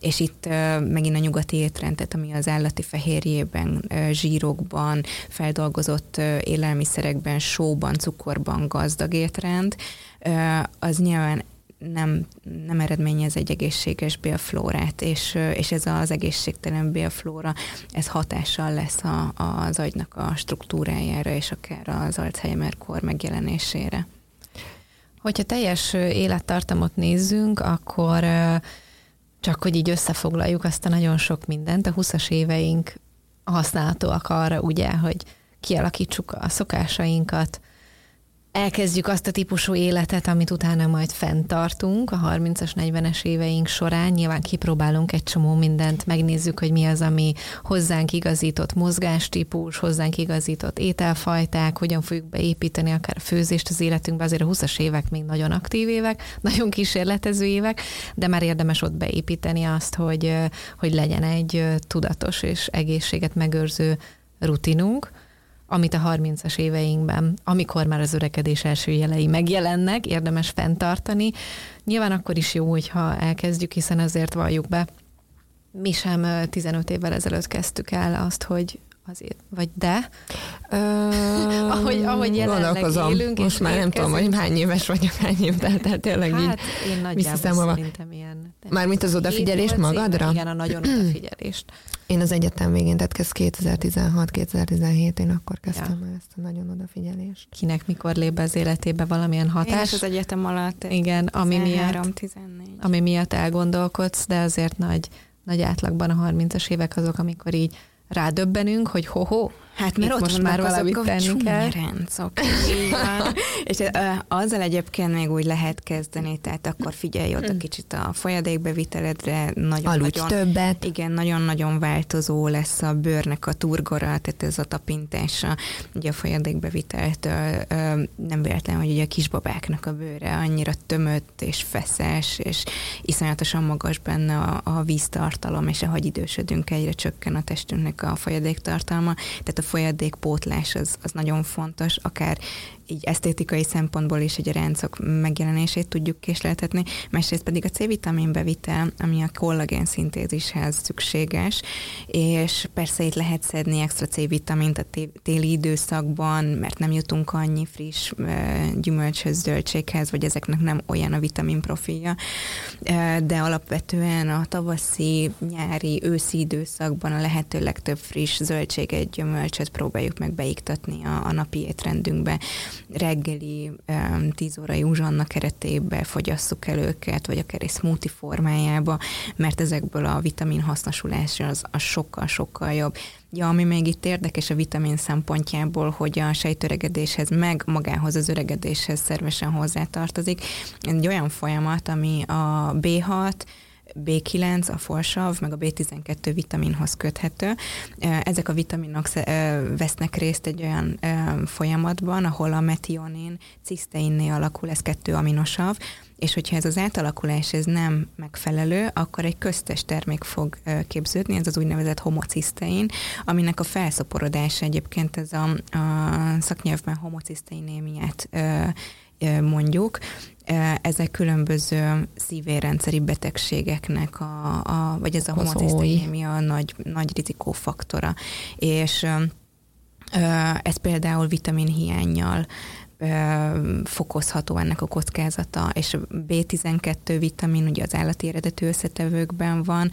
Speaker 2: és itt megint a nyugati étrend, tehát ami az állati fehérjében, zsírokban, feldolgozott élelmiszerekben, sóban, cukorban gazdag étrend, az nyilván nem, nem eredményez egy egészséges bélflórát, és, és ez az egészségtelen bélflóra, ez hatással lesz a, az agynak a struktúrájára, és akár az Alzheimer-kor megjelenésére.
Speaker 3: Hogyha teljes élettartamot nézzünk, akkor csak hogy így összefoglaljuk azt a nagyon sok mindent, a 20-as éveink használhatóak arra, ugye, hogy kialakítsuk a szokásainkat, elkezdjük azt a típusú életet, amit utána majd fenntartunk a 30-as, 40-es éveink során. Nyilván kipróbálunk egy csomó mindent, megnézzük, hogy mi az, ami hozzánk igazított mozgástípus, hozzánk igazított ételfajták, hogyan fogjuk beépíteni akár a főzést az életünkbe. Azért a 20-as évek még nagyon aktív évek, nagyon kísérletező évek, de már érdemes ott beépíteni azt, hogy, hogy legyen egy tudatos és egészséget megőrző rutinunk, amit a 30-as éveinkben, amikor már az örekedés első jelei megjelennek, érdemes fenntartani. Nyilván akkor is jó, hogyha elkezdjük, hiszen azért valljuk be, mi sem 15 évvel ezelőtt kezdtük el azt, hogy azért, vagy de, Ö, ahogy, ahogy jelenleg élünk.
Speaker 4: Most már nem tudom, hogy hány éves vagyok, hány év, de, de tényleg hát,
Speaker 3: így én nagyjából szerintem ilyen.
Speaker 4: Mármint az odafigyelést magadra?
Speaker 3: Igen, a nagyon odafigyelést.
Speaker 4: Én az egyetem végén, tehát kezd 2016-2017, én akkor kezdtem ja. ezt a nagyon odafigyelést.
Speaker 3: Kinek mikor lép be az életébe valamilyen hatás?
Speaker 2: Én az egyetem alatt.
Speaker 3: Igen, ami 13, miatt, 14. ami miatt elgondolkodsz, de azért nagy, nagy átlagban a 30-as évek azok, amikor így rádöbbenünk, hogy ho-ho,
Speaker 2: Hát mert ott most már valamit tenni kell. Rendszok, és azzal egyébként még úgy lehet kezdeni, tehát akkor figyelj oda mm. kicsit a folyadékbeviteledre. Nagyon,
Speaker 4: Aludj nagyon, többet.
Speaker 2: Igen, nagyon-nagyon változó lesz a bőrnek a turgora, tehát ez a tapintása ugye a folyadékbeviteltől nem véletlen, hogy ugye a kisbabáknak a bőre annyira tömött és feszes, és iszonyatosan magas benne a, a víztartalom, és ahogy idősödünk, egyre csökken a testünknek a folyadéktartalma, tehát a folyadékpótlás az, az nagyon fontos, akár így esztétikai szempontból is egy a ráncok megjelenését tudjuk késleltetni, másrészt pedig a C-vitamin bevitel, ami a kollagén szintézishez szükséges, és persze itt lehet szedni extra C-vitamint a téli időszakban, mert nem jutunk annyi friss gyümölcshöz, zöldséghez, vagy ezeknek nem olyan a vitamin profilja, de alapvetően a tavaszi, nyári, őszi időszakban a lehető legtöbb friss zöldséget, gyümölcsöt próbáljuk meg beiktatni a, a napi étrendünkbe reggeli 10 órai uzsanna keretébe fogyasszuk el őket, vagy akár egy smoothie formájába, mert ezekből a vitamin hasznosulás az, az sokkal-sokkal jobb. Ja, ami még itt érdekes a vitamin szempontjából, hogy a sejtöregedéshez, meg magához az öregedéshez szervesen hozzátartozik. Egy olyan folyamat, ami a B6, B9, a folsav, meg a B12 vitaminhoz köthető. Ezek a vitaminok vesznek részt egy olyan folyamatban, ahol a metionin ciszteinnél alakul, ez kettő aminosav, és hogyha ez az átalakulás ez nem megfelelő, akkor egy köztes termék fog képződni, ez az úgynevezett homocisztein, aminek a felszaporodása egyébként ez a, a szaknyelvben homociszteinémiát mondjuk, ezek különböző szívérendszeri betegségeknek, a, a, vagy ez a homocisztémia nagy, nagy rizikófaktora. És ez például vitamin hiányjal fokozható ennek a kockázata, és a B12 vitamin ugye az állati eredetű összetevőkben van,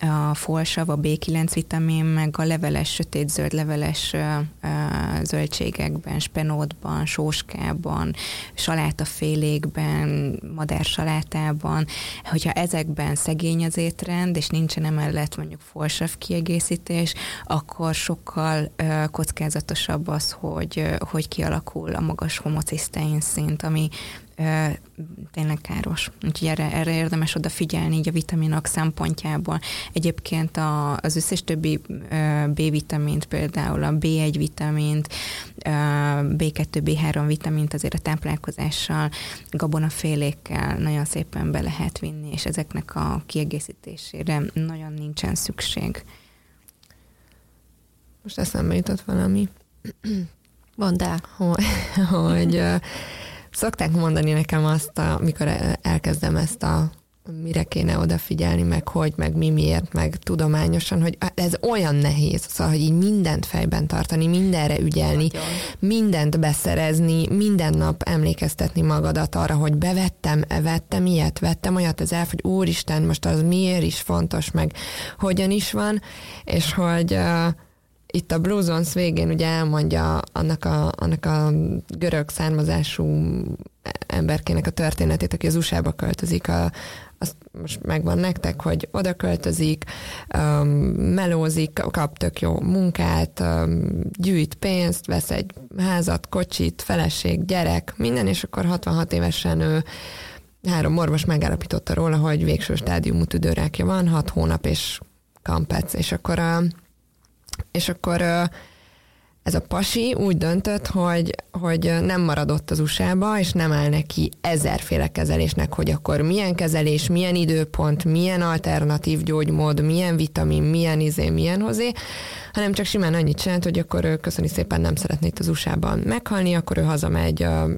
Speaker 2: a folsav, a B9 vitamin, meg a leveles, sötét-zöld leveles zöldségekben, spenótban, sóskában, salátafélékben, madársalátában, hogyha ezekben szegény az étrend, és nincsen emellett mondjuk folsav kiegészítés, akkor sokkal kockázatosabb az, hogy, hogy kialakul a magas homocisztein szint, ami ö, tényleg káros. Úgyhogy erre, erre érdemes odafigyelni így a vitaminok szempontjából. Egyébként a, az összes többi ö, B-vitamint, például a B1 vitamint, ö, B2, B3 vitamint azért a táplálkozással, gabonafélékkel nagyon szépen be lehet vinni, és ezeknek a kiegészítésére nagyon nincsen szükség.
Speaker 4: Most eszembe jutott valami.
Speaker 3: Mondd el.
Speaker 4: Hogy, hogy szokták mondani nekem azt, amikor elkezdem ezt a mire kéne odafigyelni, meg hogy, meg mi miért, meg tudományosan, hogy ez olyan nehéz, szóval, hogy így mindent fejben tartani, mindenre ügyelni, Nagyon. mindent beszerezni, minden nap emlékeztetni magadat arra, hogy bevettem, vettem ilyet, vettem olyat, ez el, hogy úristen, most az miért is fontos, meg hogyan is van, és hogy uh, itt a Blue Zones végén ugye elmondja annak a, annak a görög származású emberkének a történetét, aki az USA-ba költözik, a, azt most megvan nektek, hogy oda költözik, um, melózik, kap tök jó munkát, um, gyűjt pénzt, vesz egy házat, kocsit, feleség, gyerek, minden, és akkor 66 évesen ő három orvos megállapította róla, hogy végső stádiumú tüdőrákja van, 6 hónap és kampec, és akkor a és akkor ez a pasi úgy döntött, hogy, hogy nem maradott az USA-ba, és nem áll neki ezerféle kezelésnek, hogy akkor milyen kezelés, milyen időpont, milyen alternatív gyógymód, milyen vitamin, milyen izé, milyen hozé, hanem csak simán annyit csinált, hogy akkor ő köszöni szépen nem szeretné itt az USA-ban meghalni, akkor ő hazamegy a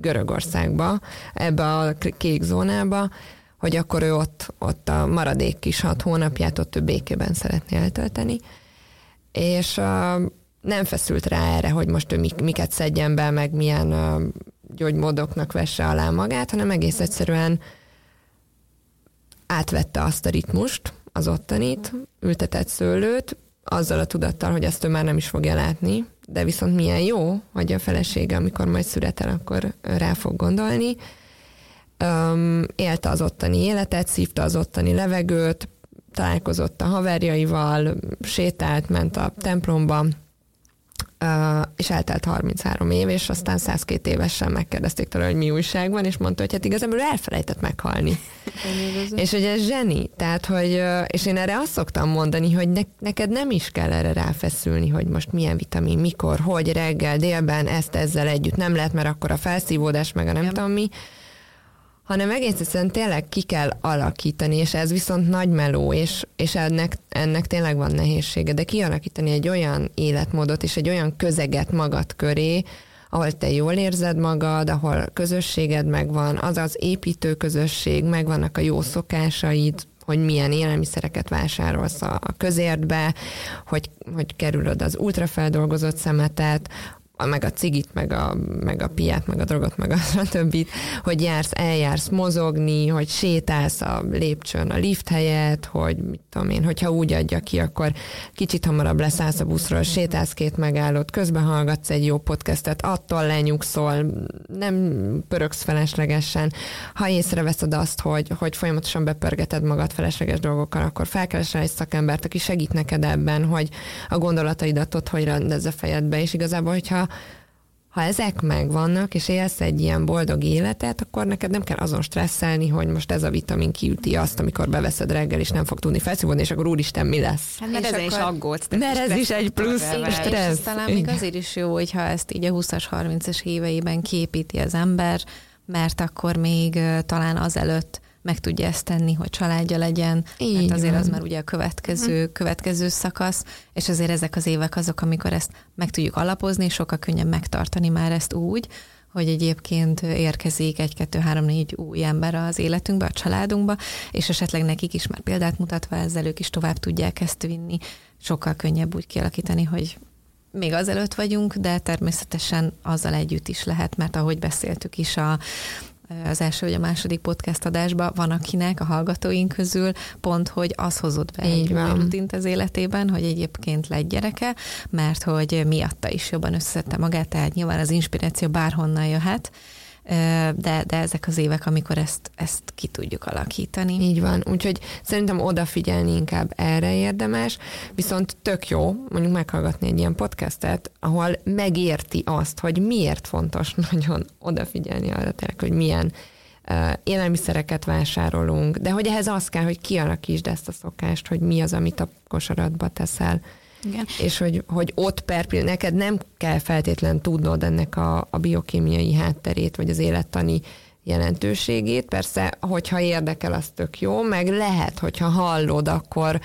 Speaker 4: Görögországba, ebbe a kék zónába, hogy akkor ő ott, ott a maradék kis hat hónapját ott ő békében szeretné eltölteni és nem feszült rá erre, hogy most ő miket szedjen be, meg milyen gyógymódoknak vesse alá magát, hanem egész egyszerűen átvette azt a ritmust, az ottanit, ültetett szőlőt, azzal a tudattal, hogy ezt ő már nem is fogja látni, de viszont milyen jó, hogy a felesége, amikor majd születel, akkor rá fog gondolni. Um, élte az ottani életet, szívta az ottani levegőt, találkozott a haverjaival, sétált, ment a templomba, és eltelt 33 év, és aztán 102 évesen megkérdezték tőle, hogy mi újság van, és mondta, hogy hát igazából elfelejtett meghalni. és hogy ez zseni, tehát, hogy, és én erre azt szoktam mondani, hogy ne, neked nem is kell erre ráfeszülni, hogy most milyen vitamin, mikor, hogy reggel, délben, ezt ezzel együtt nem lehet, mert akkor a felszívódás, meg a nem Igen. tudom mi, hanem egész egyszerűen tényleg ki kell alakítani, és ez viszont nagy meló, és, és ennek, ennek tényleg van nehézsége, de kialakítani egy olyan életmódot és egy olyan közeget magad köré, ahol te jól érzed magad, ahol közösséged megvan, az az építő közösség, megvannak a jó szokásaid, hogy milyen élelmiszereket vásárolsz a közértbe, hogy, hogy kerülöd az ultrafeldolgozott szemetet, meg a cigit, meg a, meg a piát, meg a drogot, meg a többit, hogy jársz, eljársz mozogni, hogy sétálsz a lépcsőn a lift helyett, hogy mit tudom én, hogyha úgy adja ki, akkor kicsit hamarabb leszállsz a buszról, sétálsz két megállót, közben hallgatsz egy jó podcastet, attól lenyugszol, nem pöröksz feleslegesen. Ha észreveszed azt, hogy, hogy folyamatosan bepörgeted magad felesleges dolgokkal, akkor felkeresel egy szakembert, aki segít neked ebben, hogy a gondolataidat ott hogy rendezze fejedbe, és igazából, hogyha ha ezek megvannak, és élsz egy ilyen boldog életet, akkor neked nem kell azon stresszelni, hogy most ez a vitamin kiüti azt, amikor beveszed reggel, és nem fog tudni felszívódni, és akkor úristen, mi lesz?
Speaker 2: Hát mert ez is aggódsz.
Speaker 4: Mert ez is egy plusz stressz.
Speaker 3: talán még azért is jó, hogyha ezt így a 20-as, 30-as éveiben képíti az ember, mert akkor még talán azelőtt meg tudja ezt tenni, hogy családja legyen, Így mert azért van. az már ugye a következő, hm. következő szakasz, és azért ezek az évek azok, amikor ezt meg tudjuk alapozni, és sokkal könnyebb megtartani már ezt úgy, hogy egyébként érkezik egy, kettő, három, négy új ember az életünkbe, a családunkba, és esetleg nekik is már példát mutatva ezzel ők is tovább tudják ezt vinni. Sokkal könnyebb úgy kialakítani, hogy még azelőtt vagyunk, de természetesen azzal együtt is lehet, mert ahogy beszéltük is a, az első vagy a második podcast adásban van akinek a hallgatóink közül pont, hogy az hozott be Így egy van. rutint az életében, hogy egyébként lett gyereke, mert hogy miatta is jobban összeszedte magát, tehát nyilván az inspiráció bárhonnan jöhet, de, de ezek az évek, amikor ezt, ezt ki tudjuk alakítani.
Speaker 4: Így van, úgyhogy szerintem odafigyelni inkább erre érdemes, viszont tök jó mondjuk meghallgatni egy ilyen podcastet, ahol megérti azt, hogy miért fontos nagyon odafigyelni arra, tényleg, hogy milyen élelmiszereket vásárolunk, de hogy ehhez az kell, hogy kialakítsd ezt a szokást, hogy mi az, amit a kosaratba teszel. Igen. És hogy, hogy ott per neked nem kell feltétlen tudnod ennek a, a biokémiai hátterét, vagy az élettani jelentőségét. Persze, hogyha érdekel, az tök jó, meg lehet, hogyha hallod, akkor,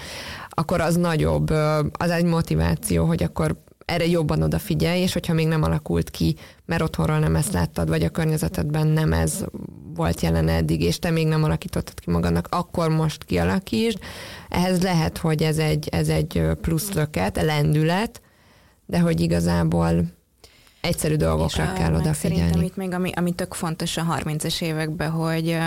Speaker 4: akkor az nagyobb, az egy motiváció, hogy akkor erre jobban odafigyelj, és hogyha még nem alakult ki, mert otthonról nem ezt láttad, vagy a környezetedben nem ez volt jelen eddig, és te még nem alakítottad ki magadnak, akkor most kialakítsd. Ehhez lehet, hogy ez egy, ez egy plusz löket, lendület, de hogy igazából egyszerű dolgokra és kell odafigyelni. Szerintem
Speaker 2: itt még, ami, ami tök fontos a 30-es években, hogy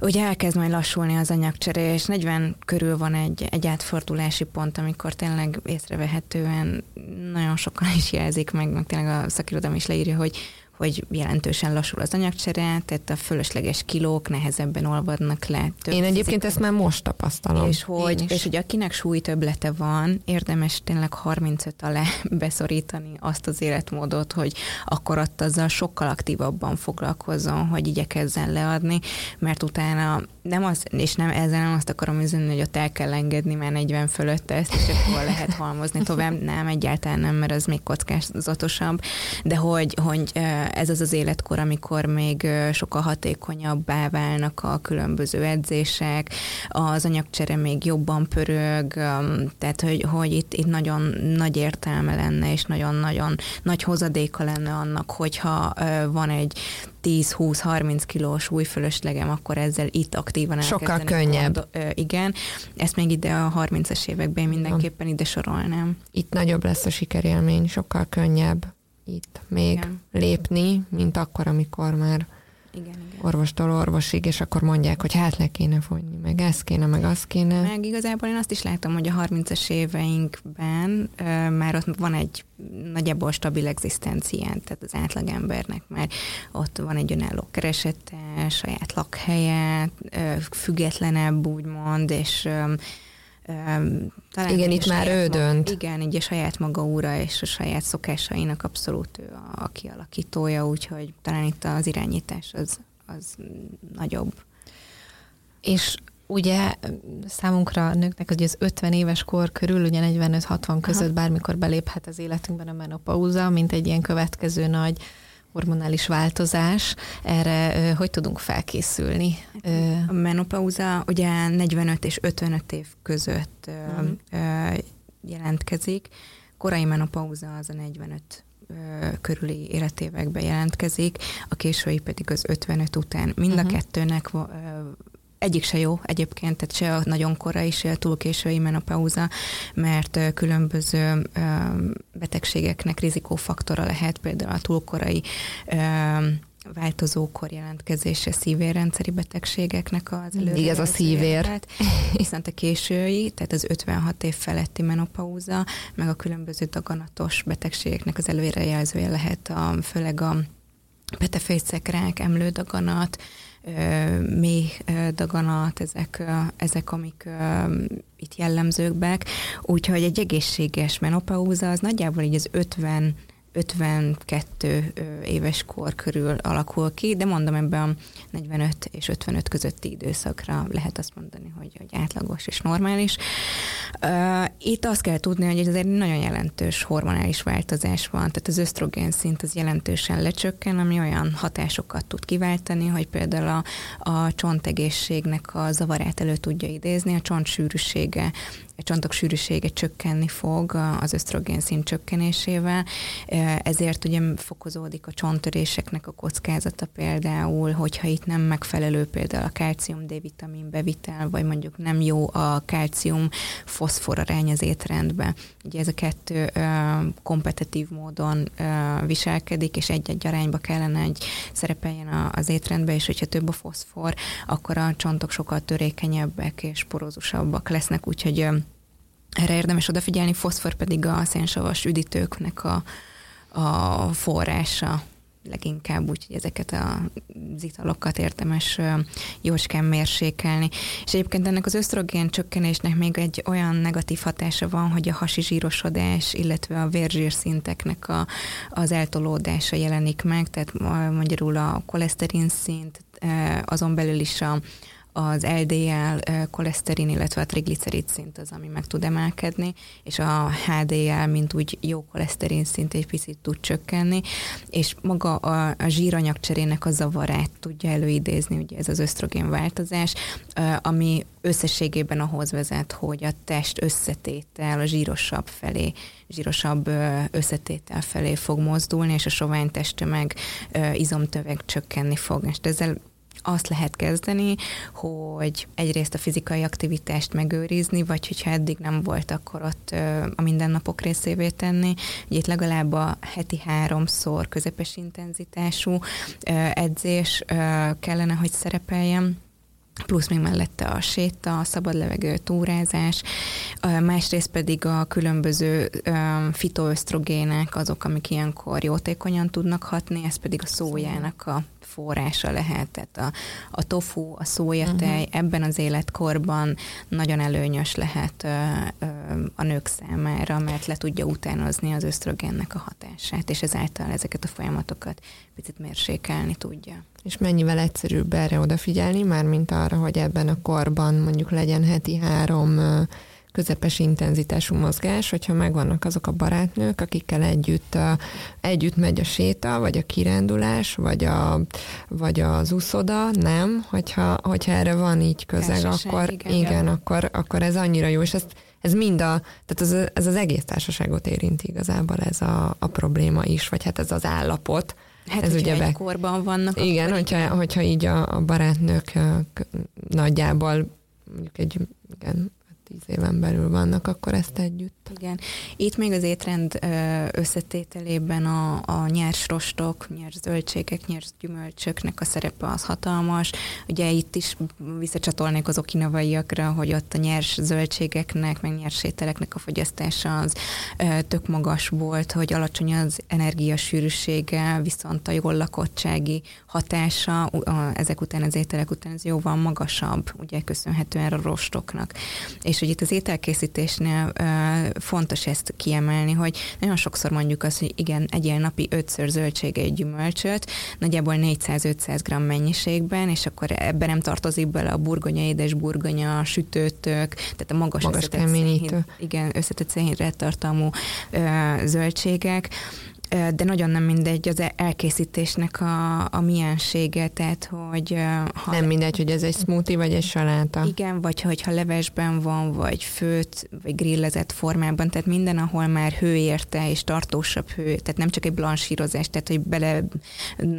Speaker 2: ugye elkezd majd lassulni az anyagcsere, és 40 körül van egy, egy átfordulási pont, amikor tényleg észrevehetően nagyon sokan is jelzik meg, meg tényleg a szakirodalom is leírja, hogy hogy jelentősen lassul az anyagcsere, tehát a fölösleges kilók nehezebben olvadnak le.
Speaker 4: Több Én egyébként ezt már most tapasztalom.
Speaker 2: És hogy, és hogy akinek súlytöblete van, érdemes tényleg 35 alá beszorítani azt az életmódot, hogy akkor ott azzal sokkal aktívabban foglalkozzon, hogy igyekezzen leadni, mert utána nem az, és nem ezzel nem azt akarom üzenni, hogy ott el kell engedni, mert 40 fölött ezt, és akkor lehet halmozni tovább. Nem, egyáltalán nem, mert az még kockázatosabb. De hogy, hogy ez az az életkor, amikor még sokkal hatékonyabbá válnak a különböző edzések, az anyagcsere még jobban pörög, tehát hogy, hogy itt, itt nagyon nagy értelme lenne, és nagyon-nagyon nagy hozadéka lenne annak, hogyha van egy 10-20-30 kilós új fölöslegem, akkor ezzel itt aktívan
Speaker 4: Sokkal könnyebb.
Speaker 2: Gond, igen, ezt még ide a 30-es években mindenképpen ide sorolnám.
Speaker 4: Itt nagyobb lesz a sikerélmény, sokkal könnyebb itt még igen. lépni, mint akkor, amikor már igen, igen. orvostól orvosig, és akkor mondják, hogy hát le kéne fogyni, meg ez kéne, meg az kéne.
Speaker 2: Meg igazából én azt is látom, hogy a 30-as éveinkben uh, már ott van egy nagyjából stabil egzisztencián, tehát az átlagembernek már ott van egy önálló keresete, saját lakhelye, uh, függetlenebb úgymond, és um,
Speaker 4: talán igen, itt már ő maga, dönt.
Speaker 2: Igen, így a saját maga úra és a saját szokásainak abszolút ő a, a kialakítója, úgyhogy talán itt az irányítás az, az nagyobb.
Speaker 3: És ugye számunkra nőknek hogy az 50 éves kor körül, ugye 45-60 között Aha. bármikor beléphet az életünkben a menopauza, mint egy ilyen következő nagy hormonális változás, erre hogy tudunk felkészülni?
Speaker 2: A menopauza ugye 45 és 55 év között uh-huh. jelentkezik. Korai menopauza az a 45 körüli életévekben jelentkezik, a késői pedig az 55 után. Mind uh-huh. a kettőnek egyik se jó egyébként, tehát se a nagyon korai, se a túl késői menopauza, mert különböző betegségeknek rizikófaktora lehet, például a túl korai változókor jelentkezése szívérrendszeri betegségeknek az előre.
Speaker 4: Igen, ez a szívér.
Speaker 2: Viszont a késői, tehát az 56 év feletti menopauza, meg a különböző daganatos betegségeknek az előrejelzője lehet a, főleg a petefészcekrák, emlődaganat, mély daganat, ezek, ezek amik itt jellemzőkbek. Úgyhogy egy egészséges menopauza az nagyjából így az 50 52 éves kor körül alakul ki, de mondom ebben a 45 és 55 közötti időszakra lehet azt mondani, hogy, hogy átlagos és normális. Itt azt kell tudni, hogy egy nagyon jelentős hormonális változás van, tehát az ösztrogén szint az jelentősen lecsökken, ami olyan hatásokat tud kiváltani, hogy például a, a csontegészségnek a zavarát elő tudja idézni, a csont sűrűsége a csontok sűrűsége csökkenni fog az ösztrogén szint csökkenésével, ezért ugye fokozódik a csonttöréseknek a kockázata például, hogyha itt nem megfelelő például a kálcium D-vitamin bevitel, vagy mondjuk nem jó a kálcium foszfor arány az étrendbe. Ugye ez a kettő kompetitív módon viselkedik, és egy-egy arányba kellene egy szerepeljen az étrendbe, és hogyha több a foszfor, akkor a csontok sokkal törékenyebbek és porózusabbak lesznek, úgyhogy erre érdemes odafigyelni, foszfor pedig a szénsavas üdítőknek a, a forrása leginkább, úgyhogy ezeket az italokat érdemes jócskán mérsékelni. És egyébként ennek az ösztrogén csökkenésnek még egy olyan negatív hatása van, hogy a hasi zsírosodás, illetve a vérzsírszinteknek a, az eltolódása jelenik meg, tehát magyarul a koleszterin szint, azon belül is a, az LDL koleszterin, illetve a triglicerid szint az, ami meg tud emelkedni, és a HDL, mint úgy jó koleszterin szint egy picit tud csökkenni, és maga a, a zsíranyagcserének a zavarát tudja előidézni, ugye ez az ösztrogén változás, ami összességében ahhoz vezet, hogy a test összetétel a zsírosabb felé, zsírosabb összetétel felé fog mozdulni, és a sovány testtömeg izomtöveg csökkenni fog. És ezzel azt lehet kezdeni, hogy egyrészt a fizikai aktivitást megőrizni, vagy hogyha eddig nem volt, akkor ott a mindennapok részévé tenni. Ugye itt legalább a heti háromszor közepes intenzitású edzés kellene, hogy szerepeljen plusz még mellette a séta, a szabad levegő túrázás, másrészt pedig a különböző fitoösztrogének azok, amik ilyenkor jótékonyan tudnak hatni, ez pedig a szójának a forrása lehet. Tehát a, a tofu, a szójatej uh-huh. ebben az életkorban nagyon előnyös lehet ö, ö, a nők számára, mert le tudja utánozni az ösztrogénnek a hatását, és ezáltal ezeket a folyamatokat picit mérsékelni tudja.
Speaker 4: És mennyivel egyszerűbb erre odafigyelni, már mint arra, hogy ebben a korban mondjuk legyen heti három közepes intenzitású mozgás, hogyha megvannak azok a barátnők, akikkel együtt, együtt megy a séta, vagy a kirándulás, vagy, a, vagy az úszoda, nem, hogyha, hogyha erre van így közeg, Társaság, akkor igen, igen akkor, akkor ez annyira jó, és ezt ez mind a, tehát ez, ez az egész társaságot érinti igazából ez a, a probléma is, vagy hát ez az állapot.
Speaker 2: Hát, ez ugye be... korban vannak.
Speaker 4: Igen, hogyha, hogyha így a, a barátnők nagyjából mondjuk egy igen, tíz éven belül vannak, akkor ezt együtt.
Speaker 2: Igen. Itt még az étrend összetételében a, a nyers rostok, nyers zöldségek, nyers gyümölcsöknek a szerepe az hatalmas. Ugye itt is visszacsatolnék az okinavaiakra, hogy ott a nyers zöldségeknek, meg nyers ételeknek a fogyasztása az tök magas volt, hogy alacsony az energiasűrűsége, viszont a jól lakottsági hatása ezek után, az ételek után ez jóval magasabb, ugye köszönhetően a rostoknak. És és hogy itt az ételkészítésnél fontos ezt kiemelni, hogy nagyon sokszor mondjuk azt, hogy igen, egyél napi ötször zöldsége egy gyümölcsöt, nagyjából 400-500 g mennyiségben, és akkor ebben nem tartozik bele a burgonya, édes burgonya, sütőtök, tehát a magas,
Speaker 4: magas összetett szénhid,
Speaker 2: igen, összetett szénhidrát tartalmú ö, zöldségek, de nagyon nem mindegy az elkészítésnek a, a miensége, tehát hogy...
Speaker 4: Ha nem mindegy, hogy ez egy smoothie vagy egy saláta.
Speaker 2: Igen, vagy hogyha levesben van, vagy főt, vagy grillezett formában, tehát minden, ahol már hő érte, és tartósabb hő, tehát nem csak egy blansírozás, tehát hogy bele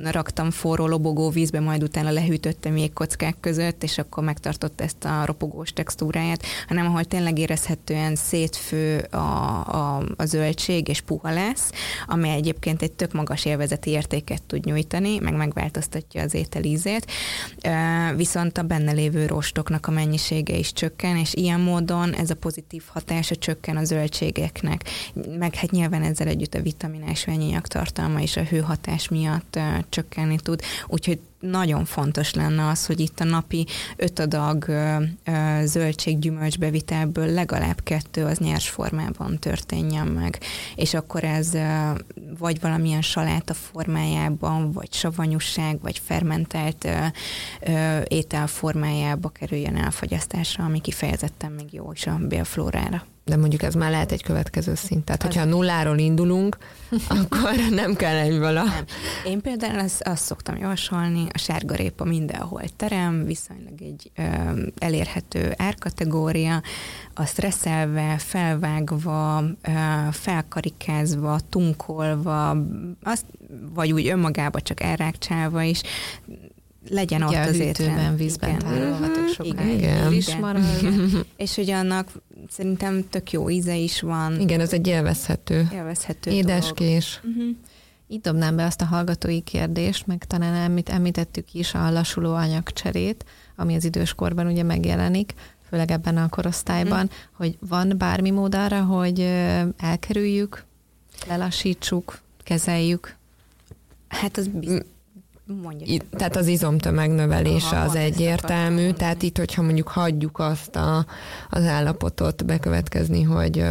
Speaker 2: raktam forró lobogó vízbe, majd utána lehűtöttem még kockák között, és akkor megtartott ezt a ropogós textúráját, hanem ahol tényleg érezhetően szétfő a, a, a zöldség, és puha lesz, amely egyébként egy tök magas élvezeti értéket tud nyújtani, meg megváltoztatja az étel ízét, viszont a benne lévő rostoknak a mennyisége is csökken, és ilyen módon ez a pozitív hatása csökken a zöldségeknek, meg hát nyilván ezzel együtt a vitaminás tartalma és a hőhatás miatt csökkenni tud, úgyhogy nagyon fontos lenne az, hogy itt a napi öt adag zöldséggyümölcsbevitelből legalább kettő az nyers formában történjen meg. És akkor ez vagy valamilyen saláta formájában, vagy savanyúság, vagy fermentált étel formájába kerüljön elfogyasztásra, ami kifejezetten még jó is a bélflórára
Speaker 4: de mondjuk ez már lehet egy következő szint. Tehát, hogyha nulláról indulunk, akkor nem kell egy vala. Nem.
Speaker 2: Én például azt, azt szoktam javasolni, a sárgarépa mindenhol terem, viszonylag egy ö, elérhető árkategória, a stresszelve, felvágva, ö, felkarikázva, tunkolva, azt, vagy úgy önmagába csak elrákcsálva is, legyen
Speaker 3: Ugye
Speaker 2: ott
Speaker 3: az étrend. vízben tárolhatok sokáig.
Speaker 2: Igen. Is marad. És hogy annak szerintem tök jó íze is van.
Speaker 4: Igen, ez egy élvezhető.
Speaker 2: Élvezhető
Speaker 4: Édeskés.
Speaker 3: Uh-huh. Így dobnám be azt a hallgatói kérdést, meg talán említ, említettük is a lassuló anyagcserét, ami az időskorban ugye megjelenik, főleg ebben a korosztályban, uh-huh. hogy van bármi mód arra, hogy elkerüljük, lelassítsuk, kezeljük?
Speaker 2: Hát az biztos
Speaker 4: Mondjuk. Tehát az izomtömeg növelése Aha, az egyértelmű, tehát itt, hogyha mondjuk hagyjuk azt a, az állapotot bekövetkezni, hogy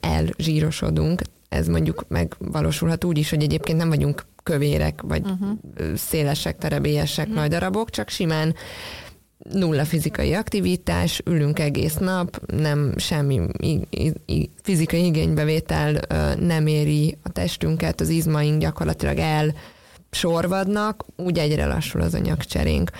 Speaker 4: elzsírosodunk, ez mondjuk megvalósulhat úgy is, hogy egyébként nem vagyunk kövérek, vagy uh-huh. szélesek, terebélyesek, uh-huh. nagy darabok, csak simán nulla fizikai aktivitás, ülünk egész nap, nem semmi fizikai igénybevétel nem éri a testünket, az izmaink gyakorlatilag el sorvadnak, úgy egyre lassul az anyagcserénk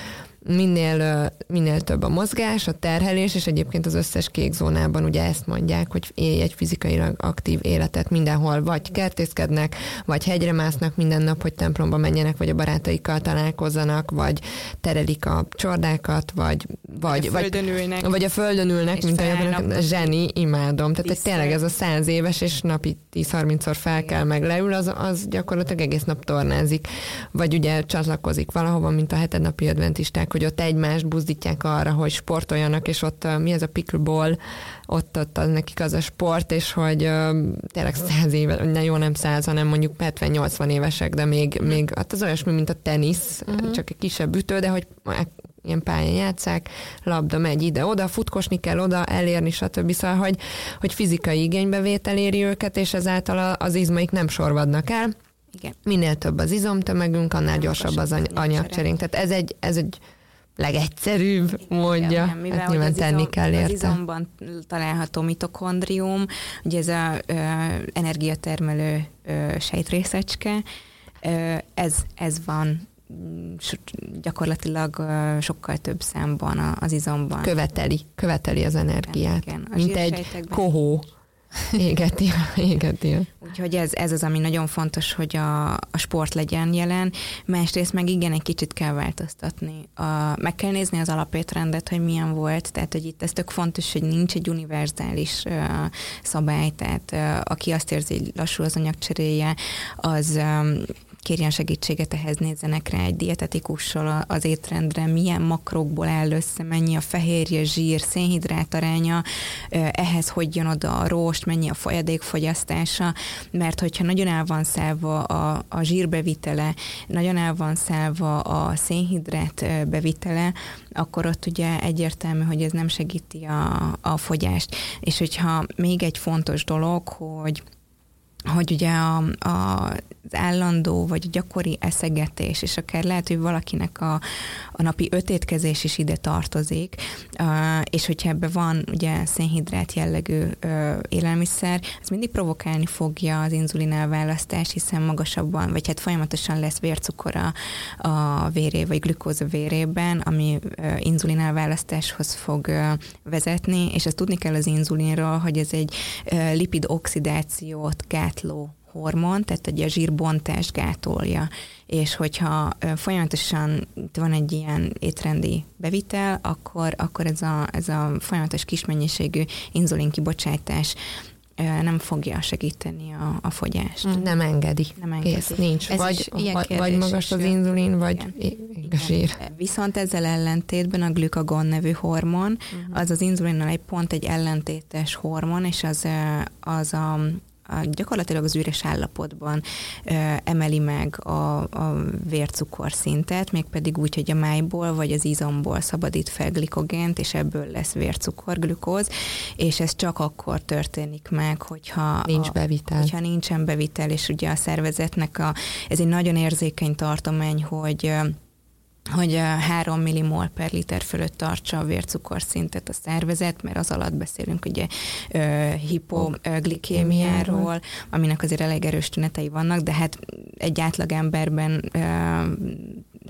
Speaker 4: minél, minél több a mozgás, a terhelés, és egyébként az összes kék zónában ugye ezt mondják, hogy élj egy fizikailag aktív életet mindenhol, vagy kertészkednek, vagy hegyre másznak minden nap, hogy templomba menjenek, vagy a barátaikkal találkozzanak, vagy terelik a csordákat, vagy vagy,
Speaker 2: vagy, a földön ülnek,
Speaker 4: vagy a földön ülnek, mint a zseni, imádom. Tehát hogy tényleg ez a száz éves, és napi 10-30-szor fel kell, meg leül, az, az gyakorlatilag egész nap tornázik. Vagy ugye csatlakozik valahova, mint a hetednapi adventisták, hogy ott egymást buzdítják arra, hogy sportoljanak, és ott mi ez a pickleball, ott, ott az nekik az a sport, és hogy tényleg száz éve, ne jó nem száz, hanem mondjuk 70-80 évesek, de még, uh-huh. még hát az olyasmi, mint a tenisz, uh-huh. csak egy kisebb ütő, de hogy ilyen pályán játszák, labda megy ide-oda, futkosni kell oda, elérni, stb. Szóval, hogy, hogy fizikai igénybevétel éri őket, és ezáltal az izmaik nem sorvadnak el. Igen. Minél több az izomtömegünk, annál gyorsabb az anyagcserénk. Tehát ez egy, ez egy legegyszerűbb módja. Igen, mivel hát nyilván tenni izom, kell érte. Az
Speaker 2: izomban található mitokondrium, ugye ez a ö, energiatermelő ö, sejtrészecske, ö, ez, ez van gyakorlatilag sokkal több számban az izomban.
Speaker 4: Követeli, követeli az energiát. Igen, igen. Mint egy kohó égeti, égeti.
Speaker 2: Úgyhogy ez, ez az, ami nagyon fontos, hogy a, a sport legyen jelen. Másrészt meg igen, egy kicsit kell változtatni. A, meg kell nézni az alapétrendet, hogy milyen volt, tehát hogy itt ez tök fontos, hogy nincs egy univerzális uh, szabály, tehát uh, aki azt érzi, hogy lassul az anyagcseréje, az um, kérjen segítséget, ehhez nézzenek rá egy dietetikussal az étrendre, milyen makrokból áll össze, mennyi a fehérje, zsír, szénhidrát aránya, ehhez hogy jön oda a rost, mennyi a folyadékfogyasztása, mert hogyha nagyon el van szállva a, a zsírbevitele, nagyon el van szállva a szénhidrát bevitele, akkor ott ugye egyértelmű, hogy ez nem segíti a, a fogyást. És hogyha még egy fontos dolog, hogy hogy ugye a, a, az állandó vagy gyakori eszegetés, és akár lehet, hogy valakinek a, a napi öt étkezés is ide tartozik, és hogyha ebben van ugye szénhidrát jellegű élelmiszer, ez mindig provokálni fogja az inzulin elválasztást, hiszen magasabban, vagy hát folyamatosan lesz vércukor a, véré, vagy glükóz a vérében, ami inzulin elválasztáshoz fog vezetni, és ezt tudni kell az inzulinról, hogy ez egy lipid oxidációt gátló hormon, tehát egy a zsírbontást gátolja, és hogyha folyamatosan van egy ilyen étrendi bevitel, akkor, akkor ez, a, ez a folyamatos kis mennyiségű inzulin kibocsátás nem fogja segíteni a, a fogyást.
Speaker 4: Mm, nem engedi. Nem engedi. Kész, nincs. Ez vagy, vagy, vagy magas az inzulin, vagy a zsír.
Speaker 2: Viszont ezzel ellentétben a glükagon nevű hormon, uh-huh. az az inzulinnal egy pont egy ellentétes hormon, és az, az a, gyakorlatilag az üres állapotban emeli meg a, a vércukorszintet, mégpedig úgy, hogy a májból vagy az izomból szabadít fel glikogént, és ebből lesz vércukor, glükóz, és ez csak akkor történik meg, hogyha
Speaker 4: nincs bevitel.
Speaker 2: A, hogyha nincsen bevitel, és ugye a szervezetnek a, ez egy nagyon érzékeny tartomány, hogy hogy 3 millimol per liter fölött tartsa a vércukorszintet a szervezet, mert az alatt beszélünk ugye hipoglikémiáról, aminek azért elég erős tünetei vannak, de hát egy átlag emberben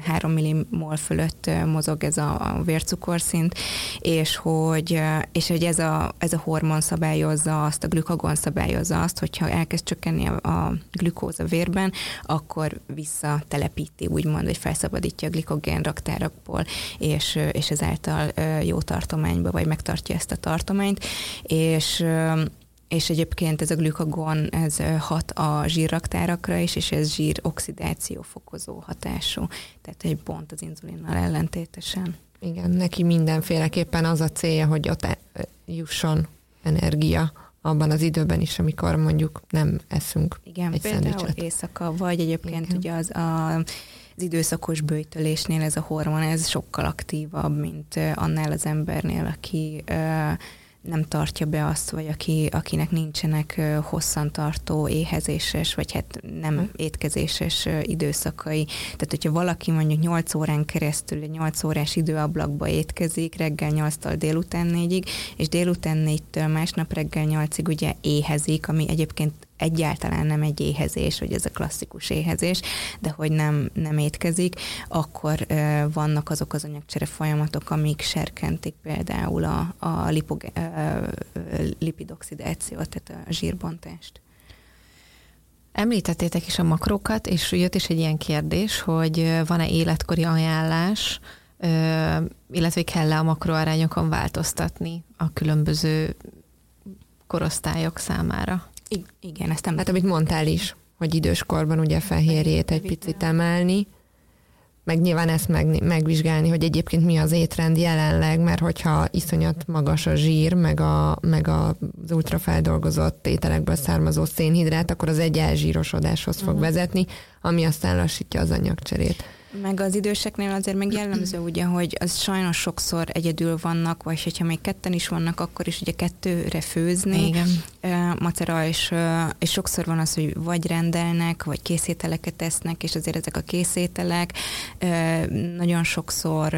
Speaker 2: 3 millimol fölött mozog ez a vércukorszint, és hogy, és hogy ez, a, ez a hormon szabályozza azt, a glükagon szabályozza azt, hogyha elkezd csökkenni a, a glükóz a vérben, akkor visszatelepíti, úgymond, hogy felszabadítja a glikogén raktárakból, és, és ezáltal jó tartományba, vagy megtartja ezt a tartományt, és és egyébként ez a glükagon, ez hat a zsírraktárakra is, és ez zsír oxidáció fokozó hatású. Tehát egy pont az inzulinnal ellentétesen.
Speaker 4: Igen, neki mindenféleképpen az a célja, hogy ott jusson energia abban az időben is, amikor mondjuk nem eszünk
Speaker 2: Igen, egy például szendvicset. éjszaka, vagy egyébként Igen. ugye az a az időszakos bőjtölésnél ez a hormon, ez sokkal aktívabb, mint annál az embernél, aki nem tartja be azt, vagy aki, akinek nincsenek hosszantartó éhezéses, vagy hát nem hm. étkezéses időszakai. Tehát, hogyha valaki mondjuk 8 órán keresztül egy 8 órás időablakba étkezik, reggel 8-tal délután 4-ig, és délután 4-től másnap reggel 8-ig ugye éhezik, ami egyébként egyáltalán nem egy éhezés, hogy ez a klasszikus éhezés, de hogy nem, nem étkezik, akkor uh, vannak azok az anyagcsere folyamatok, amik serkentik például a, a lipog, uh, lipidoxidációt, tehát a zsírbontást.
Speaker 3: Említettétek is a makrokat, és jött is egy ilyen kérdés, hogy van-e életkori ajánlás, illetve kell-e a makroarányokon változtatni a különböző korosztályok számára?
Speaker 2: Igen, ezt nem...
Speaker 4: Hát amit mondtál is, hogy időskorban ugye fehérjét egy picit emelni, meg nyilván ezt meg, megvizsgálni, hogy egyébként mi az étrend jelenleg, mert hogyha iszonyat magas a zsír, meg, a, meg az ultrafeldolgozott ételekből származó szénhidrát, akkor az egy elzsírosodáshoz fog uh-huh. vezetni, ami aztán lassítja az anyagcserét.
Speaker 2: Meg az időseknél azért meg jellemző ugye, hogy az sajnos sokszor egyedül vannak, vagy hogyha még ketten is vannak, akkor is ugye kettőre főzni. Igen. macera, és, és sokszor van az, hogy vagy rendelnek, vagy készételeket esznek, és azért ezek a készételek nagyon sokszor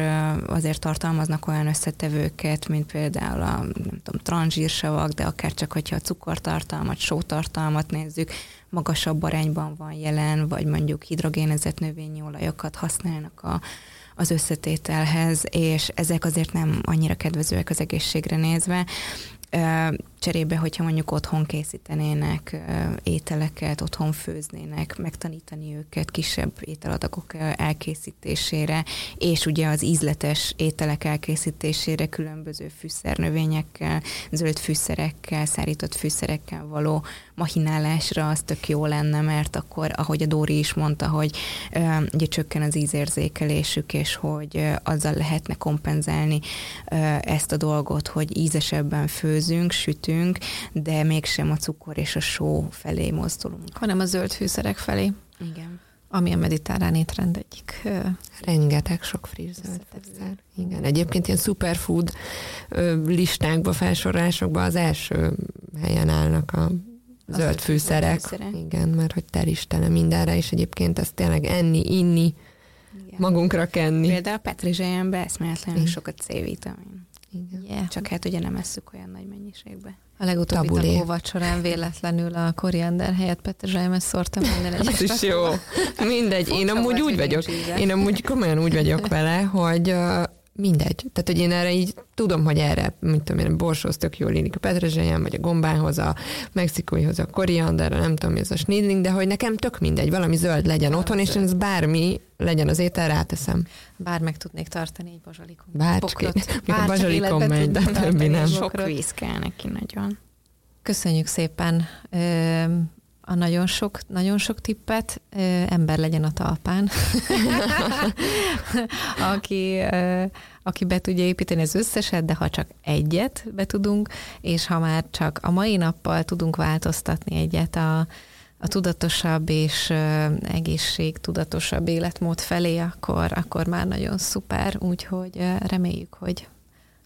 Speaker 2: azért tartalmaznak olyan összetevőket, mint például a nem tudom, transzsírsavak, de akár csak, hogyha a cukortartalmat, sótartalmat nézzük, magasabb arányban van jelen, vagy mondjuk hidrogénezett növényi olajokat használnak a, az összetételhez, és ezek azért nem annyira kedvezőek az egészségre nézve. Cserébe, hogyha mondjuk otthon készítenének ételeket, otthon főznének, megtanítani őket kisebb ételadagok elkészítésére, és ugye az ízletes ételek elkészítésére különböző fűszernövényekkel, zöld fűszerekkel, szárított fűszerekkel való mahinálásra az tök jó lenne, mert akkor, ahogy a Dóri is mondta, hogy ugye csökken az ízérzékelésük, és hogy azzal lehetne kompenzálni ezt a dolgot, hogy ízesebben főzünk, sütünk, de mégsem a cukor és a só felé mozdulunk.
Speaker 3: Hanem a zöld fűszerek felé.
Speaker 2: Igen
Speaker 3: ami a mediterrán étrend egyik.
Speaker 4: Rengeteg sok friss zöld fűszer. Igen, egyébként ilyen superfood listákba, felsorolásokban az első helyen állnak a zöld fűszerek. fűszerek. Igen, mert hogy teristele mindenre, és egyébként ezt tényleg enni, inni, Igen. magunkra kenni.
Speaker 2: Például a petrezselyemben eszméletlenül sok a C-vitamin. Igen. Yeah. Csak hát ugye nem esszük olyan nagy mennyiségbe.
Speaker 3: A legutóbbi takóvat során véletlenül a koriander helyett petrezselymet szórtam minden egyes.
Speaker 4: Ez is jó. Mindegy. Én amúgy úgy vagyok, én amúgy komolyan úgy vagyok vele, hogy mindegy. Tehát, hogy én erre így tudom, hogy erre, mint tudom én, borsóz tök jól illik a petrezselyem, vagy a gombához, a mexikóihoz, a koriander, nem tudom, ez a snidling, de hogy nekem tök mindegy, valami zöld legyen Valami otthon, zöld. és ez bármi legyen az étel, ráteszem.
Speaker 3: Bár meg tudnék tartani egy bazsalikom.
Speaker 4: Bárcsak, a bazsalikom megy, de többi nem.
Speaker 2: Sok víz kell neki nagyon.
Speaker 3: Köszönjük szépen a nagyon sok, nagyon sok tippet, ember legyen a talpán, aki, aki be tudja építeni az összeset, de ha csak egyet be tudunk, és ha már csak a mai nappal tudunk változtatni egyet a, a tudatosabb és egészség tudatosabb életmód felé, akkor, akkor már nagyon szuper, úgyhogy reméljük, hogy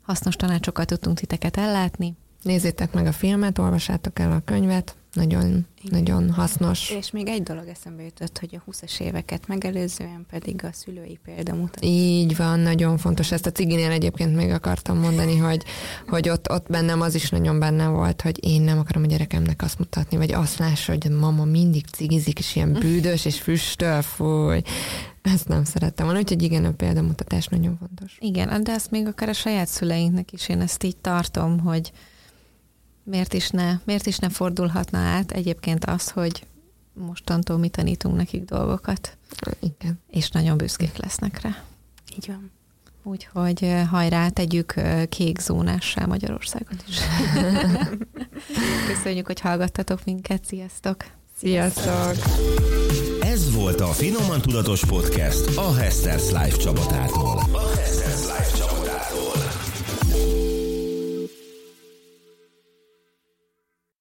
Speaker 3: hasznos tanácsokat tudtunk titeket ellátni.
Speaker 4: Nézzétek meg a filmet, olvassátok el a könyvet, nagyon, nagyon hasznos.
Speaker 2: És még egy dolog eszembe jutott, hogy a 20-as éveket megelőzően pedig a szülői példamutatás.
Speaker 4: Így van, nagyon fontos. Ezt a ciginél egyébként még akartam mondani, hogy, hogy ott, ott bennem az is nagyon benne volt, hogy én nem akarom a gyerekemnek azt mutatni, vagy azt lássa, hogy a mama mindig cigizik, és ilyen bűdös, és füstöl, fúj. Ezt nem szerettem volna, úgyhogy igen, a példamutatás nagyon fontos.
Speaker 3: Igen, de ezt még akár a saját szüleinknek is én ezt így tartom, hogy miért is ne, miért is ne fordulhatna át egyébként az, hogy mostantól mi tanítunk nekik dolgokat.
Speaker 4: Igen.
Speaker 3: És nagyon büszkék lesznek rá.
Speaker 2: Így van.
Speaker 3: Úgyhogy hajrá, tegyük kék zónássá Magyarországot is. Köszönjük, hogy hallgattatok minket. Sziasztok!
Speaker 4: Sziasztok!
Speaker 1: Ez volt a Finoman Tudatos Podcast a Hesters Life csapatától.